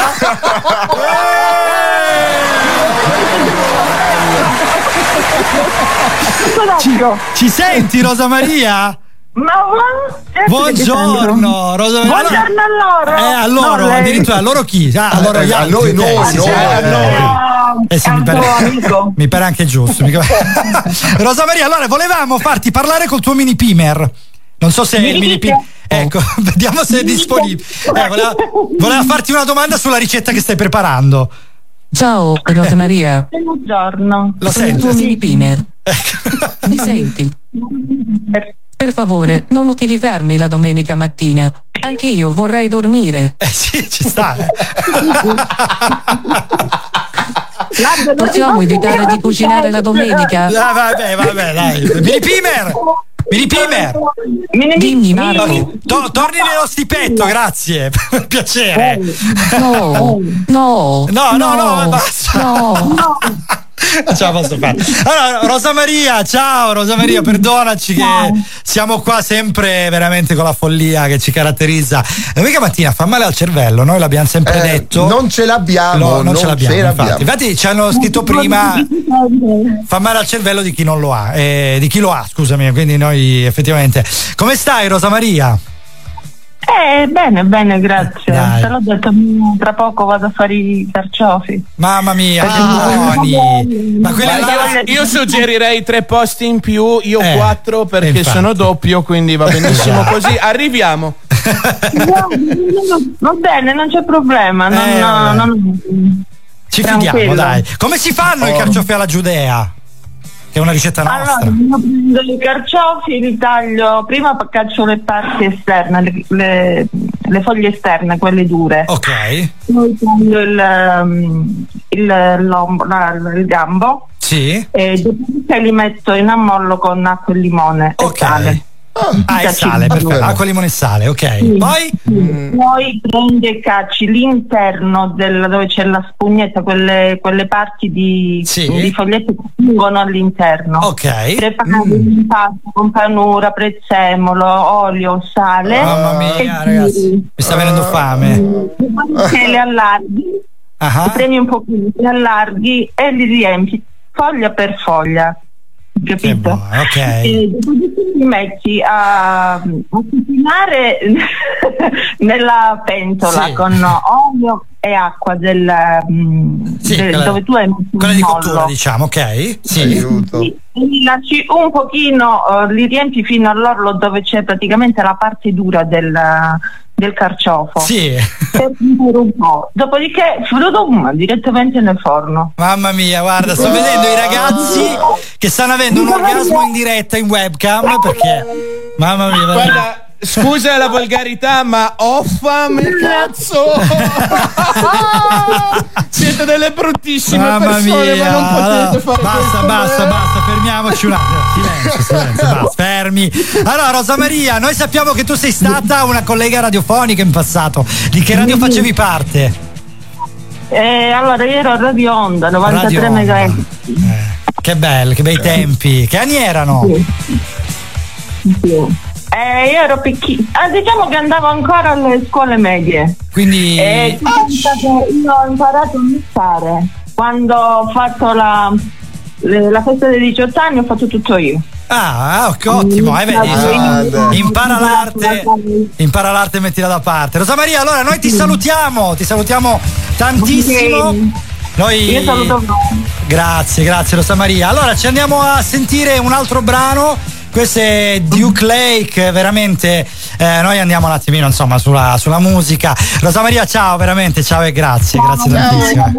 Ci, ci senti Rosa Maria? Ma buon- Buongiorno, Rosa. Buongiorno a loro. Eh, a loro, No, addirittura a loro chi? Ah, a loro Eh, a noi, noi, noi, a eh, noi. Eh sì, mi pare, tuo amico. mi pare anche giusto. Rosa Maria, allora volevamo farti parlare col tuo mini pimer. Non so se è il mini pimer. Ecco, vediamo se è disponibile. Eh, voleva, voleva farti una domanda sulla ricetta che stai preparando. Ciao, Rosa Maria. Buongiorno. Lo Sono il sento, tuo mini pimer. Mi senti? Per favore, non utilizzarmi la domenica mattina. Anche io vorrei dormire. Eh sì, ci sta. eh. Possiamo evitare di cucinare la domenica? Ah, vabbè, vabbè, dai. Mini pimer! Mini pimer! Dimmi, Marco. To- torni nello stipetto, grazie. Per piacere. No, no, No, no, no, basta. No, Non ce la posso fare. Allora, Rosa Maria, ciao Rosa Maria, perdonaci che siamo qua sempre veramente con la follia che ci caratterizza. Domenica mattina fa male al cervello, noi l'abbiamo sempre Eh, detto. non ce l'abbiamo, No, non, non ce l'abbiamo, ce l'abbiamo. infatti. Infatti ci hanno scritto prima fa male al cervello di chi non lo ha, eh, di chi lo ha, scusami, quindi noi effettivamente. Come stai Rosa Maria? Eh, bene, bene, grazie. Dai. Te l'ho detto, tra poco vado a fare i carciofi. Mamma mia, buoni. Ma quella Ma là- io, io suggerirei tre posti in più, io Eh, quattro perché infatti. sono doppio, quindi va benissimo Esatto. così. Arriviamo. Va bene, non c'è problema. Non, Eh, vabbè. non- Ci tranquillo. fidiamo, dai. Come si fanno i Oh. carciofi alla giudea? È una ricetta Allora, nostra. io prendo i carciofi, li taglio, prima caccio le parti esterne, le, le- le foglie esterne, quelle dure. Ok. Poi taglio il, um, il, il gambo Sì. e dopodiché li metto in ammollo con acqua e limone e sale. Ah, e sale, perfetto. Acqua, limone e sale, ok. Sì. Poi? Poi prendi e cacci l'interno del, dove c'è la spugnetta, quelle, quelle parti di, di fogliette che fungono all'interno. Ok. Prepari l'impasto con panura, prezzemolo, olio, sale. Mamma mia, e ragazzi, giri. mi sta venendo fame. Dopodiché le allarghi, Ah. prendi un pochino, li allarghi e li riempi foglia per foglia. Capito? ok. E dopodiché li metti a, a cucinare nella pentola Sì. con olio e acqua del, mm, Sì, del- quella- dove tu hai messo Quella il di mollo. cottura, diciamo, ok? Sì. Sì, e li lasci un pochino, eh, li riempi fino all'orlo dove c'è praticamente la parte dura del, del carciofo. Sì. Per un po'. Dopodiché, frodum, direttamente nel forno. Mamma mia, guarda, sto vedendo i ragazzi che stanno avendo un orgasmo in diretta in webcam perché. Mamma mia, mamma mia. Guarda, scusa la volgarità, ma ho fame, cazzo! Siete delle bruttissime Mamma persone, mia, ma non potete fare basta, questo, basta, eh. basta, fermiamoci un attimo. Silenzio, silenzio, basta, fermi. Allora, Rosa Maria, noi sappiamo che tu sei stata una collega radiofonica in passato. Di che radio facevi parte? Eh, allora, io ero a Radio Onda, 93 Radio Onda. MHz. Che bello, che bei tempi. Che anni erano? Eh, io ero piccolina, ah, diciamo che andavo ancora alle scuole medie. Quindi. Eh, che io ho imparato a mixare. Quando ho fatto la, la festa dei 18 anni ho fatto tutto io. Ah, ok, ottimo, eh, vedi, insomma, impara l'arte, impara l'arte e mettila da parte. Rosa Maria, allora noi ti salutiamo, ti salutiamo tantissimo. Noi... Io saluto voi. Grazie, grazie Rosa Maria. Allora ci andiamo a sentire un altro brano questo è Duke Lake, veramente eh, noi andiamo un attimino insomma sulla, sulla musica. Rosa Maria, ciao, veramente, ciao e grazie, grazie tantissimo.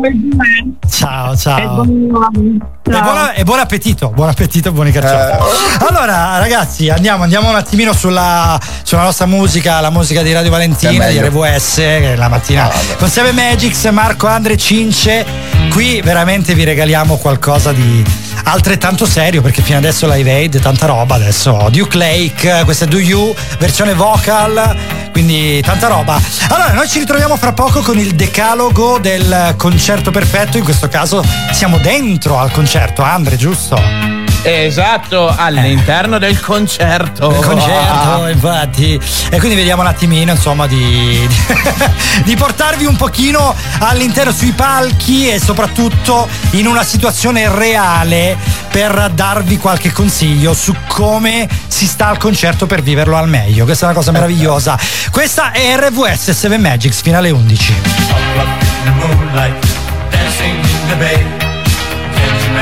Ciao, ciao. E, buona- e buon appetito, buon appetito, buoni carciofi. Allora, ragazzi, andiamo, andiamo un attimino sulla, sulla nostra musica, la musica di Radio Valentina, di. RVS, che la mattina con Seven Magics, Marco Andre Cince. Qui veramente vi regaliamo qualcosa di altrettanto serio, perché fino adesso Live Aid, tanta roba, adesso Duke Lake, questa è Do You, versione vocal, quindi tanta roba. Allora, noi ci ritroviamo fra poco con il decalogo del concerto perfetto, in questo caso siamo dentro al concerto, Andre, giusto? Esatto, all'interno del concerto. Il concerto, infatti. E quindi vediamo un attimino, insomma, di, di, di portarvi un pochino all'interno sui palchi e soprattutto in una situazione reale per darvi qualche consiglio su come si sta al concerto per viverlo al meglio. Questa è una cosa meravigliosa. Questa è RVS 7 Magics, fino alle 11.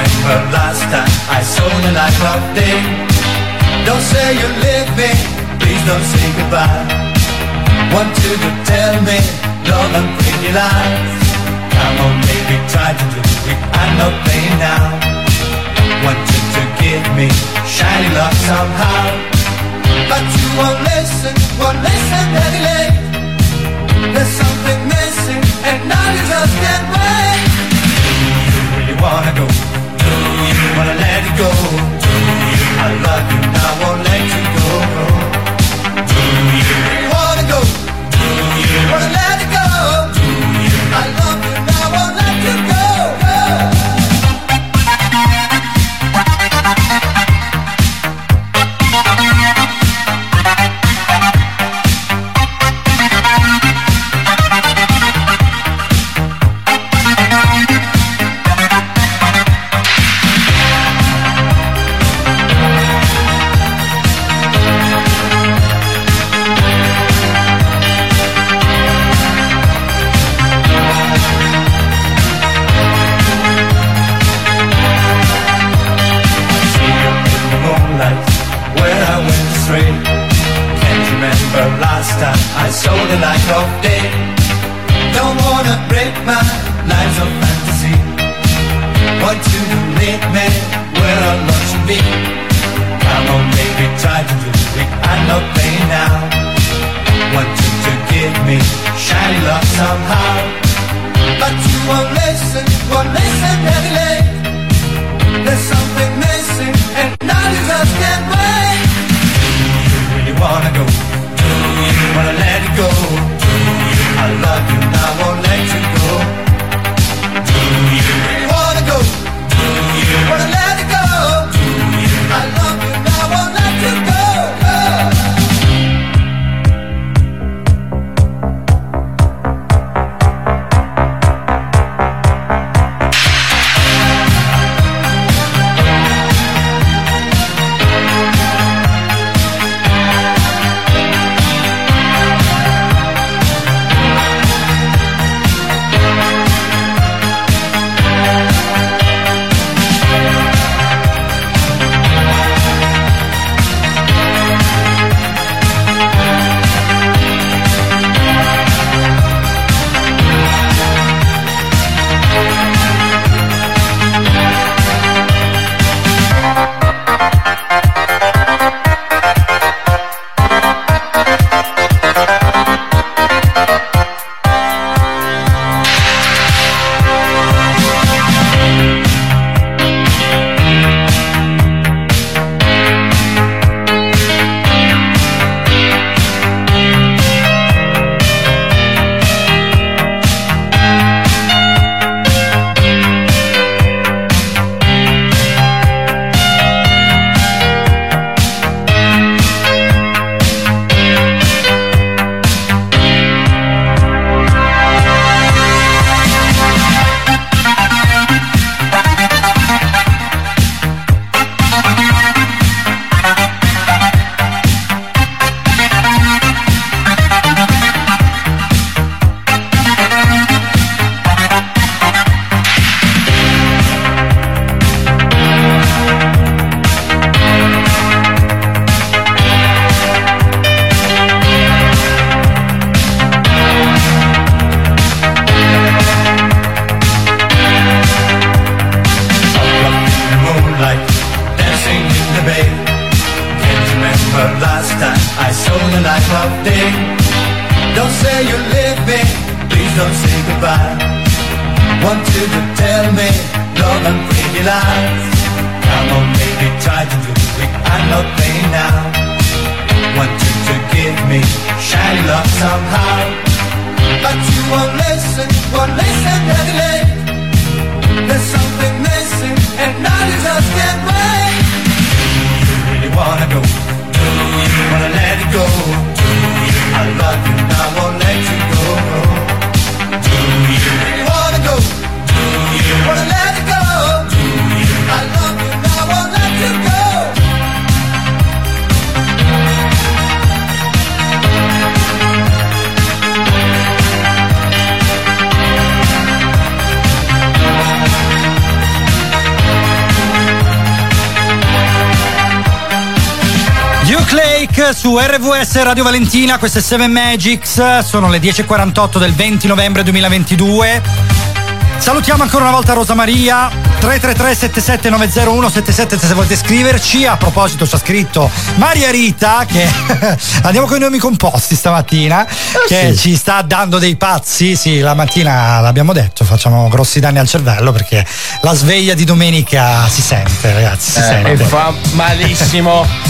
Remember last time I saw the light of day? Don't say you're leaving, please don't say goodbye. Want you to tell me long and pretty lies. Come on, baby, try to do it. I'm not playing now. Want you to give me shiny love somehow. But you won't listen, won't listen any late. There's something missing, and now you just can't wait. You really wanna go? Go? I love you, Radio Valentina, queste 7 Magics, sono le 10.48 del 20 novembre 2022. Salutiamo ancora una volta Rosa Maria 333 7790 77 se volete scriverci. A proposito ci ha scritto Maria Rita che andiamo con i nomi composti stamattina che sì. ci sta dando dei pazzi. Sì, la mattina l'abbiamo detto, facciamo grossi danni al cervello perché la sveglia di domenica si sente, ragazzi, si Eh, sente. e fa malissimo.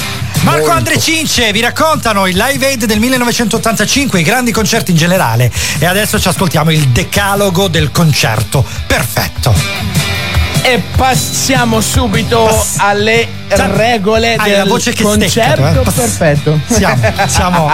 Marco Molto. Andre Cince vi raccontano il Live Aid del 1985, i grandi concerti in generale. E adesso ci ascoltiamo il decalogo del concerto. Perfetto. E passiamo subito alle regole hai del la voce che concerto. stecca, eh? Perfetto. Siamo, siamo.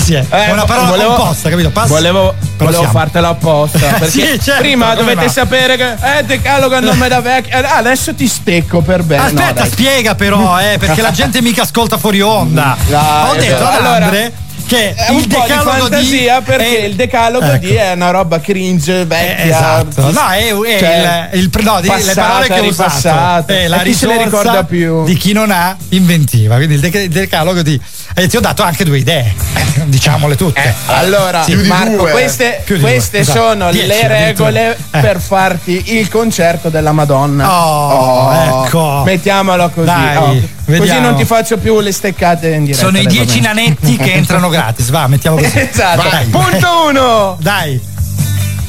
sì, è Eh, una parola volevo- composta, capito? Pass- Volevo, Però volevo siamo. fartela apposta. Perché Sì, certo, prima dovete va? sapere che eh, decalogo a nome da vecchio. Eh, adesso ti stecco per bene. Aspetta, No, spiega però, eh, perché la gente mica ascolta fuori onda. Dai, Ho detto ad allora, Andre che È il po' di decalogo fantasia perché è- il decalogo Ecco. di è una roba cringe, vecchia. esatto. No, è- è cioè, il- il- no, di- le passata, parole che ho usato. È la E chi se ne risorsa ricorda più? di chi non ha inventiva. Quindi il decalogo di. E ti ho dato anche due idee, eh, diciamole tutte. Allora, Sì. Marco, queste, queste esatto. sono Dieci, le regole. Eh. per farti il concerto della Madonna. Oh, ecco. Mettiamolo così. Dai, oh. Così non ti faccio più le steccate in diretta. Sono i le va dieci bene. nanetti che entrano gratis. Va, mettiamo così. Esatto. Vai. Punto uno. Dai.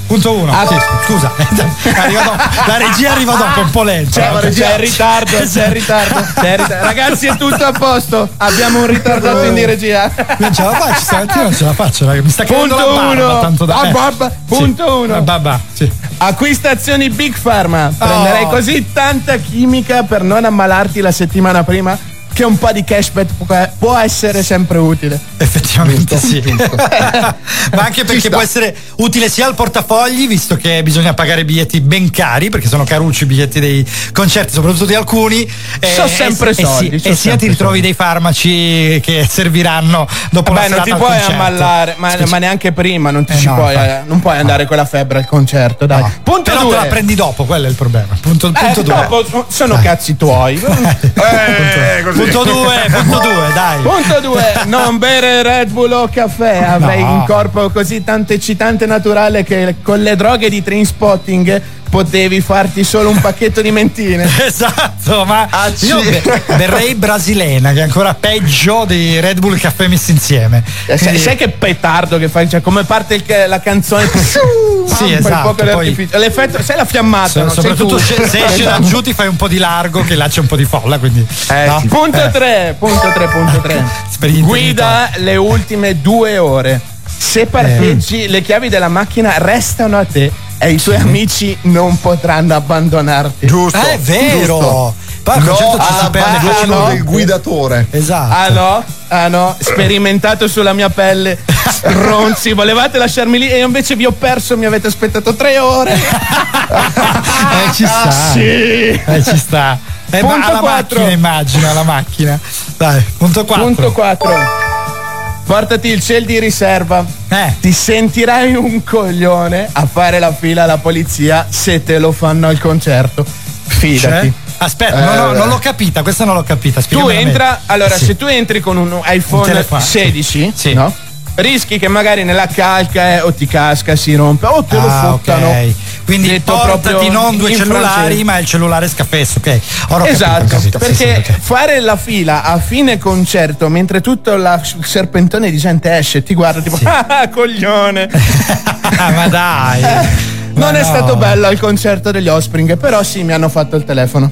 Punto uno. Ah, Sì, scusa. La regia arriva dopo, è un po'. C'è, c'è il ritardo, c'è il ritardo, c'è il ritardo. Ragazzi, è tutto a posto. Abbiamo un ritardato in regia. Non ce la faccio, stamattina non ce la faccio, raga. Mi sta Punto la barba, uno. tanto da Ah, eh. babba. Punto Sì. uno. Ah, babba, sì. Acquistazioni Big Pharma. Prenderei Oh. così tanta chimica per non ammalarti la settimana prima che un po' di cashback può- essere sempre utile. Effettivamente sì. Ma anche perché può essere utile sia al portafogli, visto che bisogna pagare biglietti ben cari, perché sono carucci i biglietti dei concerti, soprattutto di alcuni. So sempre e, soldi, E, so sì, e sia ti ritrovi dei farmaci che serviranno dopo la Vabbè, non serata ti puoi ammallare, ma, ma neanche prima, non, ti Eh, ci no, puoi, eh, non puoi andare con la febbre al concerto, dai. Punto Però due. te la prendi dopo, quello è il problema. Punto, Eh, punto due. dopo so- sono cazzi tuoi. Eh, così. Punto due, punto due, dai. Punto 2, non bere Red Bull o caffè, avrei No. in corpo così tanto eccitante e naturale che con le droghe di train spotting potevi farti solo un pacchetto di mentine. Esatto, ma sì. io be- berrei brasilena, che è ancora peggio di Red Bull e caffè messi insieme. Eh, Sai, Quindi- sai che petardo che fai? Cioè, come parte il la canzone? Sì, esatto, poi-. L'effetto, sai la fiammata? So- no? Sei soprattutto tu. se, se esce da giù ti fai un po' di largo, che là c'è un po' di folla, quindi. Eh, no? Punto Eh. 3, punto 3, punto 3. Per gli Guida le ultime due ore. Se parcheggi, le chiavi della macchina restano a te e i tuoi amici non potranno abbandonarti. Giusto. Eh, è vero. giusto. Poi al No concerto ci si perde del guidatore. Esatto. Ah no? Ah no? Sperimentato sulla mia pelle. Ronzi, volevate lasciarmi lì e io invece vi ho perso, mi avete aspettato tre ore. Eh, ci sta. Sì. Eh, ci sta. Eh, ma Punto alla quattro. macchina, immagino, alla macchina. Dai, punto 4. Punto 4. Portati il cel di riserva. Eh. Ti sentirai un coglione a fare la fila alla polizia se te lo fanno al concerto. Fidati. Cioè? Aspetta, no, no, non l'ho capita, questa non l'ho capita. Tu entra, allora Sì. se tu entri con un Un iPhone telefono, 16, sì. no? Rischi che magari nella calca eh, o ti casca, si rompe o te lo Ah, fottano. ok. Quindi Detto portati non due cellulari, francese. ma il cellulare scaffesso, ok? Ora capito, esatto, capito, sì, perché sì, fare la fila a fine concerto mentre tutto la- il serpentone di gente esce e ti guarda tipo ah coglione ma dai non Ma è no. stato bello al concerto degli Offspring però sì mi hanno fatto il telefono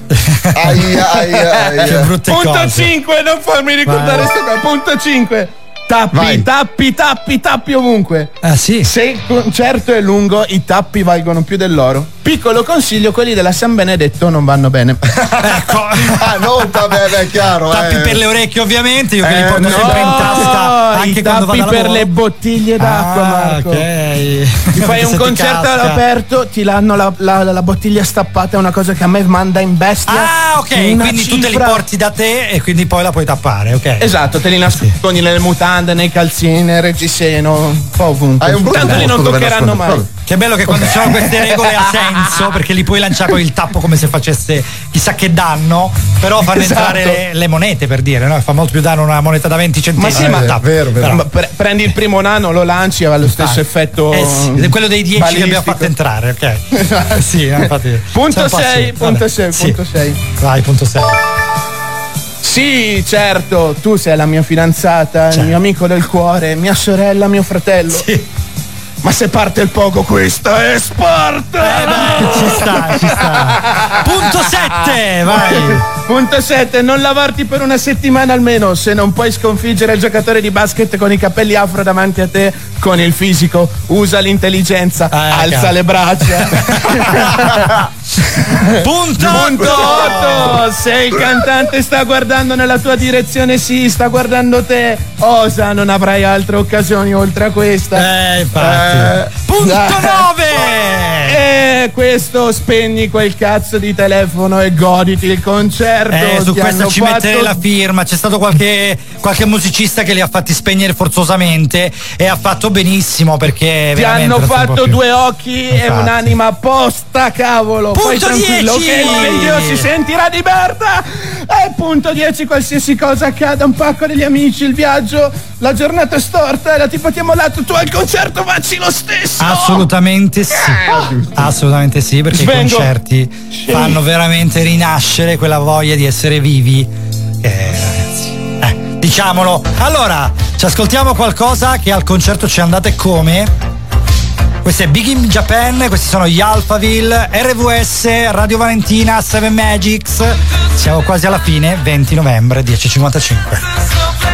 Aia, aia, aia. Che brutte punto cose. 5 non farmi ricordare Vai. sto qua punto 5 Tappi, Vai. tappi, tappi, tappi ovunque. Ah, sì. Se il concerto è lungo, i tappi valgono più dell'oro. Piccolo consiglio, quelli della San Benedetto non vanno bene. Ecco. Ah, no, vabbè, beh, è chiaro. Tappi eh. per le orecchie, ovviamente, io che li Eh, porto no, sempre in tasca anche i tappi per le bottiglie d'acqua, Ah, Marco. ok. Ti fai un concerto all'aperto, ti danno la, la- la bottiglia stappata, è una cosa che a me manda in bestia. Ah, ok, quindi tu te li cifra- porti da te e quindi poi la puoi tappare, ok? Esatto, te li nascondi nelle mutande, nei calzini, reggiseno, un po' ovunque. Hai un brutto Tanto lì non toccheranno mai. Che bello che quando ci sono queste regole ha senso perché li puoi lanciare con il tappo come se facesse chissà che danno, però fanno Esatto. entrare le, le monete per dire, no? Fa molto più danno una moneta da 20 centesimi. Ma sì, che ma tappo. vero, vero. Ma pre- prendi il primo nano, lo lanci, ha lo stesso effetto. Eh sì, quello dei 10 che abbiamo balistico. fatto entrare, ok? sì, eh, infatti. Punto Sono un po' 6, assurdo. punto Vabbè. 6, Sì. punto 6. Vai, punto 6. Sì, certo, tu sei la mia fidanzata, il mio amico del cuore, mia sorella, mio fratello. Sì. Ma se parte il poco, questa è Sparta! Eh beh, ci sta, ci sta. Punto 7, vai. Punto 7, non lavarti per una settimana almeno. Se non puoi sconfiggere il giocatore di basket con i capelli afro davanti a te, con il fisico, usa l'intelligenza, Ah, alza cazzo. le braccia. Punto Punto 8. 8, se il cantante sta guardando nella tua direzione, sì, sta guardando te, osa, non avrai altre occasioni oltre a questa. Eh, infatti. Eh, Punto dai. 9. E questo spegni quel cazzo di telefono e goditi il concerto. Eh, su hanno ci fatto- metterei la firma. C'è stato qualche, qualche musicista che li ha fatti spegnere forzosamente e ha fatto benissimo perché Ti hanno fatto due occhi e Infatti. un'anima apposta, cavolo. Poi Punto tranquillo 10. che il video si sentirà di merda. E punto 10, qualsiasi cosa accada, un pacco degli amici, il viaggio, la giornata è storta e la tipo ti ha mollato tu al concerto, facci lo stesso. Assolutamente sì. Assolutamente sì, perché Svengo. i concerti fanno veramente rinascere quella voglia di essere vivi. Eh, ragazzi. Eh, diciamolo. Allora, ci ascoltiamo qualcosa che al concerto ci andate come? Questo è Big in Japan, questi sono gli Alphaville, RVS, Radio Valentina, Seven Magics. Siamo quasi alla fine, 20 novembre, 10.55.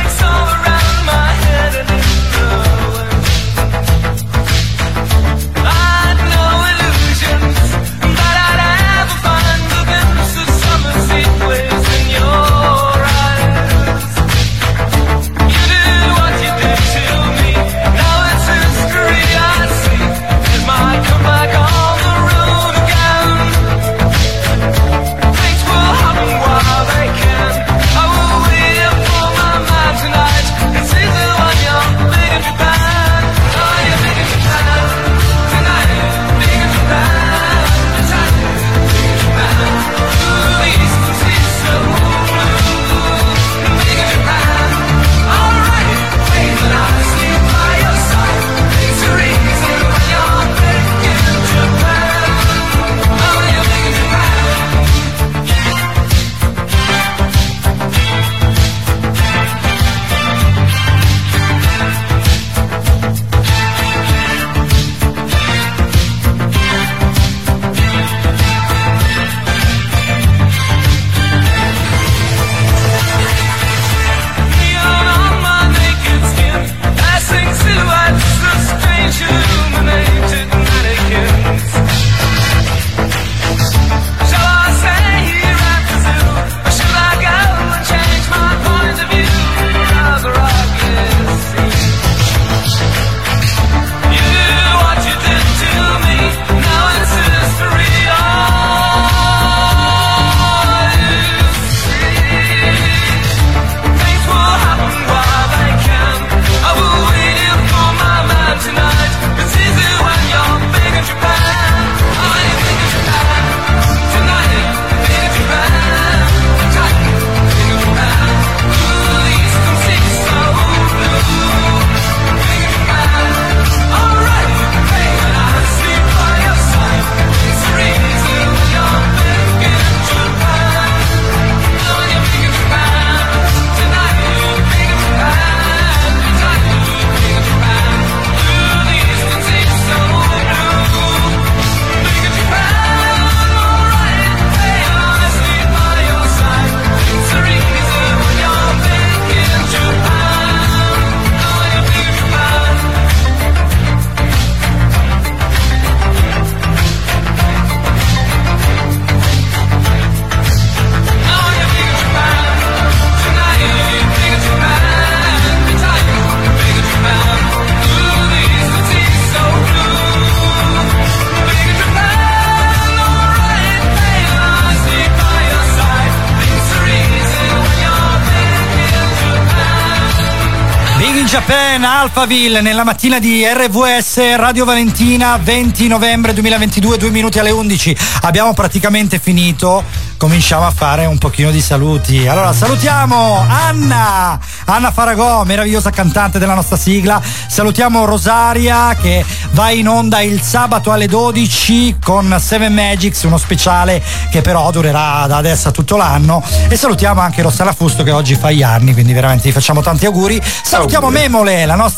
in Japan, Alphaville, nella mattina di RVS Radio Valentina, 20 novembre 2022, 2 minuti alle 11. Abbiamo praticamente finito, cominciamo a fare un pochino di saluti. Allora, salutiamo Anna, Anna Faragò, meravigliosa cantante della nostra sigla. Salutiamo Rosaria che va in onda il sabato alle 12 con Seven Magics, uno speciale che però durerà da adesso a tutto l'anno. E salutiamo anche Rossella Fusto che oggi fa gli anni, quindi veramente gli facciamo tanti auguri. Salutiamo Memole, la nostra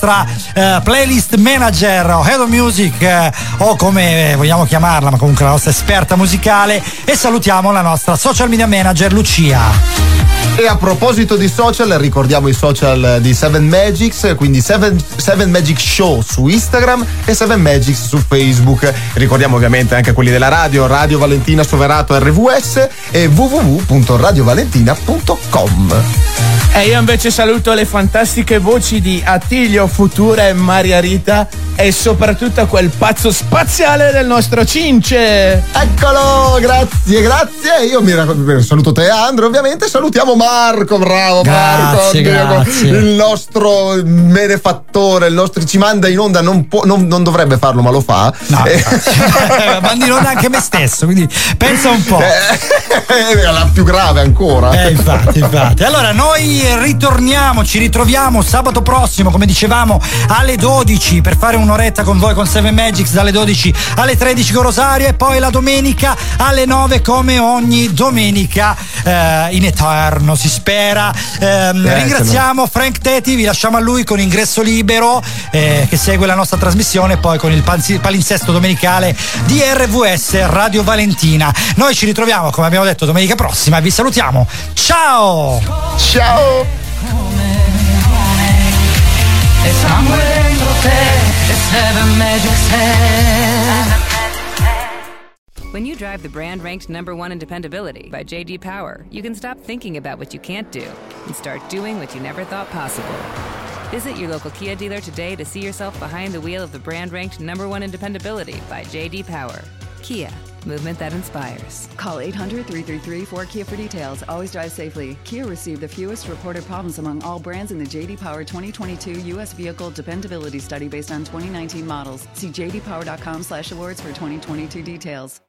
eh, playlist manager o head music eh, o come vogliamo chiamarla, ma comunque la nostra esperta musicale. E salutiamo la nostra social media manager Lucia. E a proposito di social, ricordiamo i social di Seven Magics, quindi Seven, Seven Magic Show su Instagram e Seven Magics su Facebook. Ricordiamo ovviamente anche quelli della radio, Radio Valentina Soverato RVS e www.radiovalentina.com. E io invece saluto le fantastiche voci di Attilio Futura e Maria Rita e soprattutto quel pazzo spaziale del nostro Cince. Eccolo, grazie, grazie. Io mi raccom- saluto te, Andro, ovviamente. Salutiamo Marco, bravo Marco. Grazie, grazie. Il nostro benefattore, il nostro ci manda in onda, non, può- non- non dovrebbe farlo, ma lo fa. No, Eh, mando in onda anche me stesso, quindi pensa un po'. è la più grave ancora. Eh, infatti, infatti. Allora, noi ritorniamo, ci ritroviamo sabato prossimo, come dicevamo, alle 12 per fare un'oretta con voi con Seven Magics dalle 12 alle 13 con Rosario e poi la domenica alle 9 come ogni domenica eh, in eterno, si spera. Ehm, Eh, ringraziamo Frank Teti, vi lasciamo a lui con ingresso libero eh, che segue la nostra trasmissione e poi con il palinsesto domenicale di RVS Radio Valentina. Noi ci ritroviamo, come abbiamo detto, domenica prossima e vi salutiamo. Ciao! Ciao! E Seven. When you drive the brand ranked number one in dependability by JD Power, you can stop thinking about what you can't do and start doing what you never thought possible. Visit your local Kia dealer today to see yourself behind the wheel of the brand ranked number one in dependability by JD Power. Kia, movement that inspires. Call 800 333 4KIA for details. Always drive safely. Kia received the fewest reported problems among all brands in the JD Power 2022 U.S. Vehicle Dependability Study based on 2019 models. See jdpower.com slash awards for 2022 details.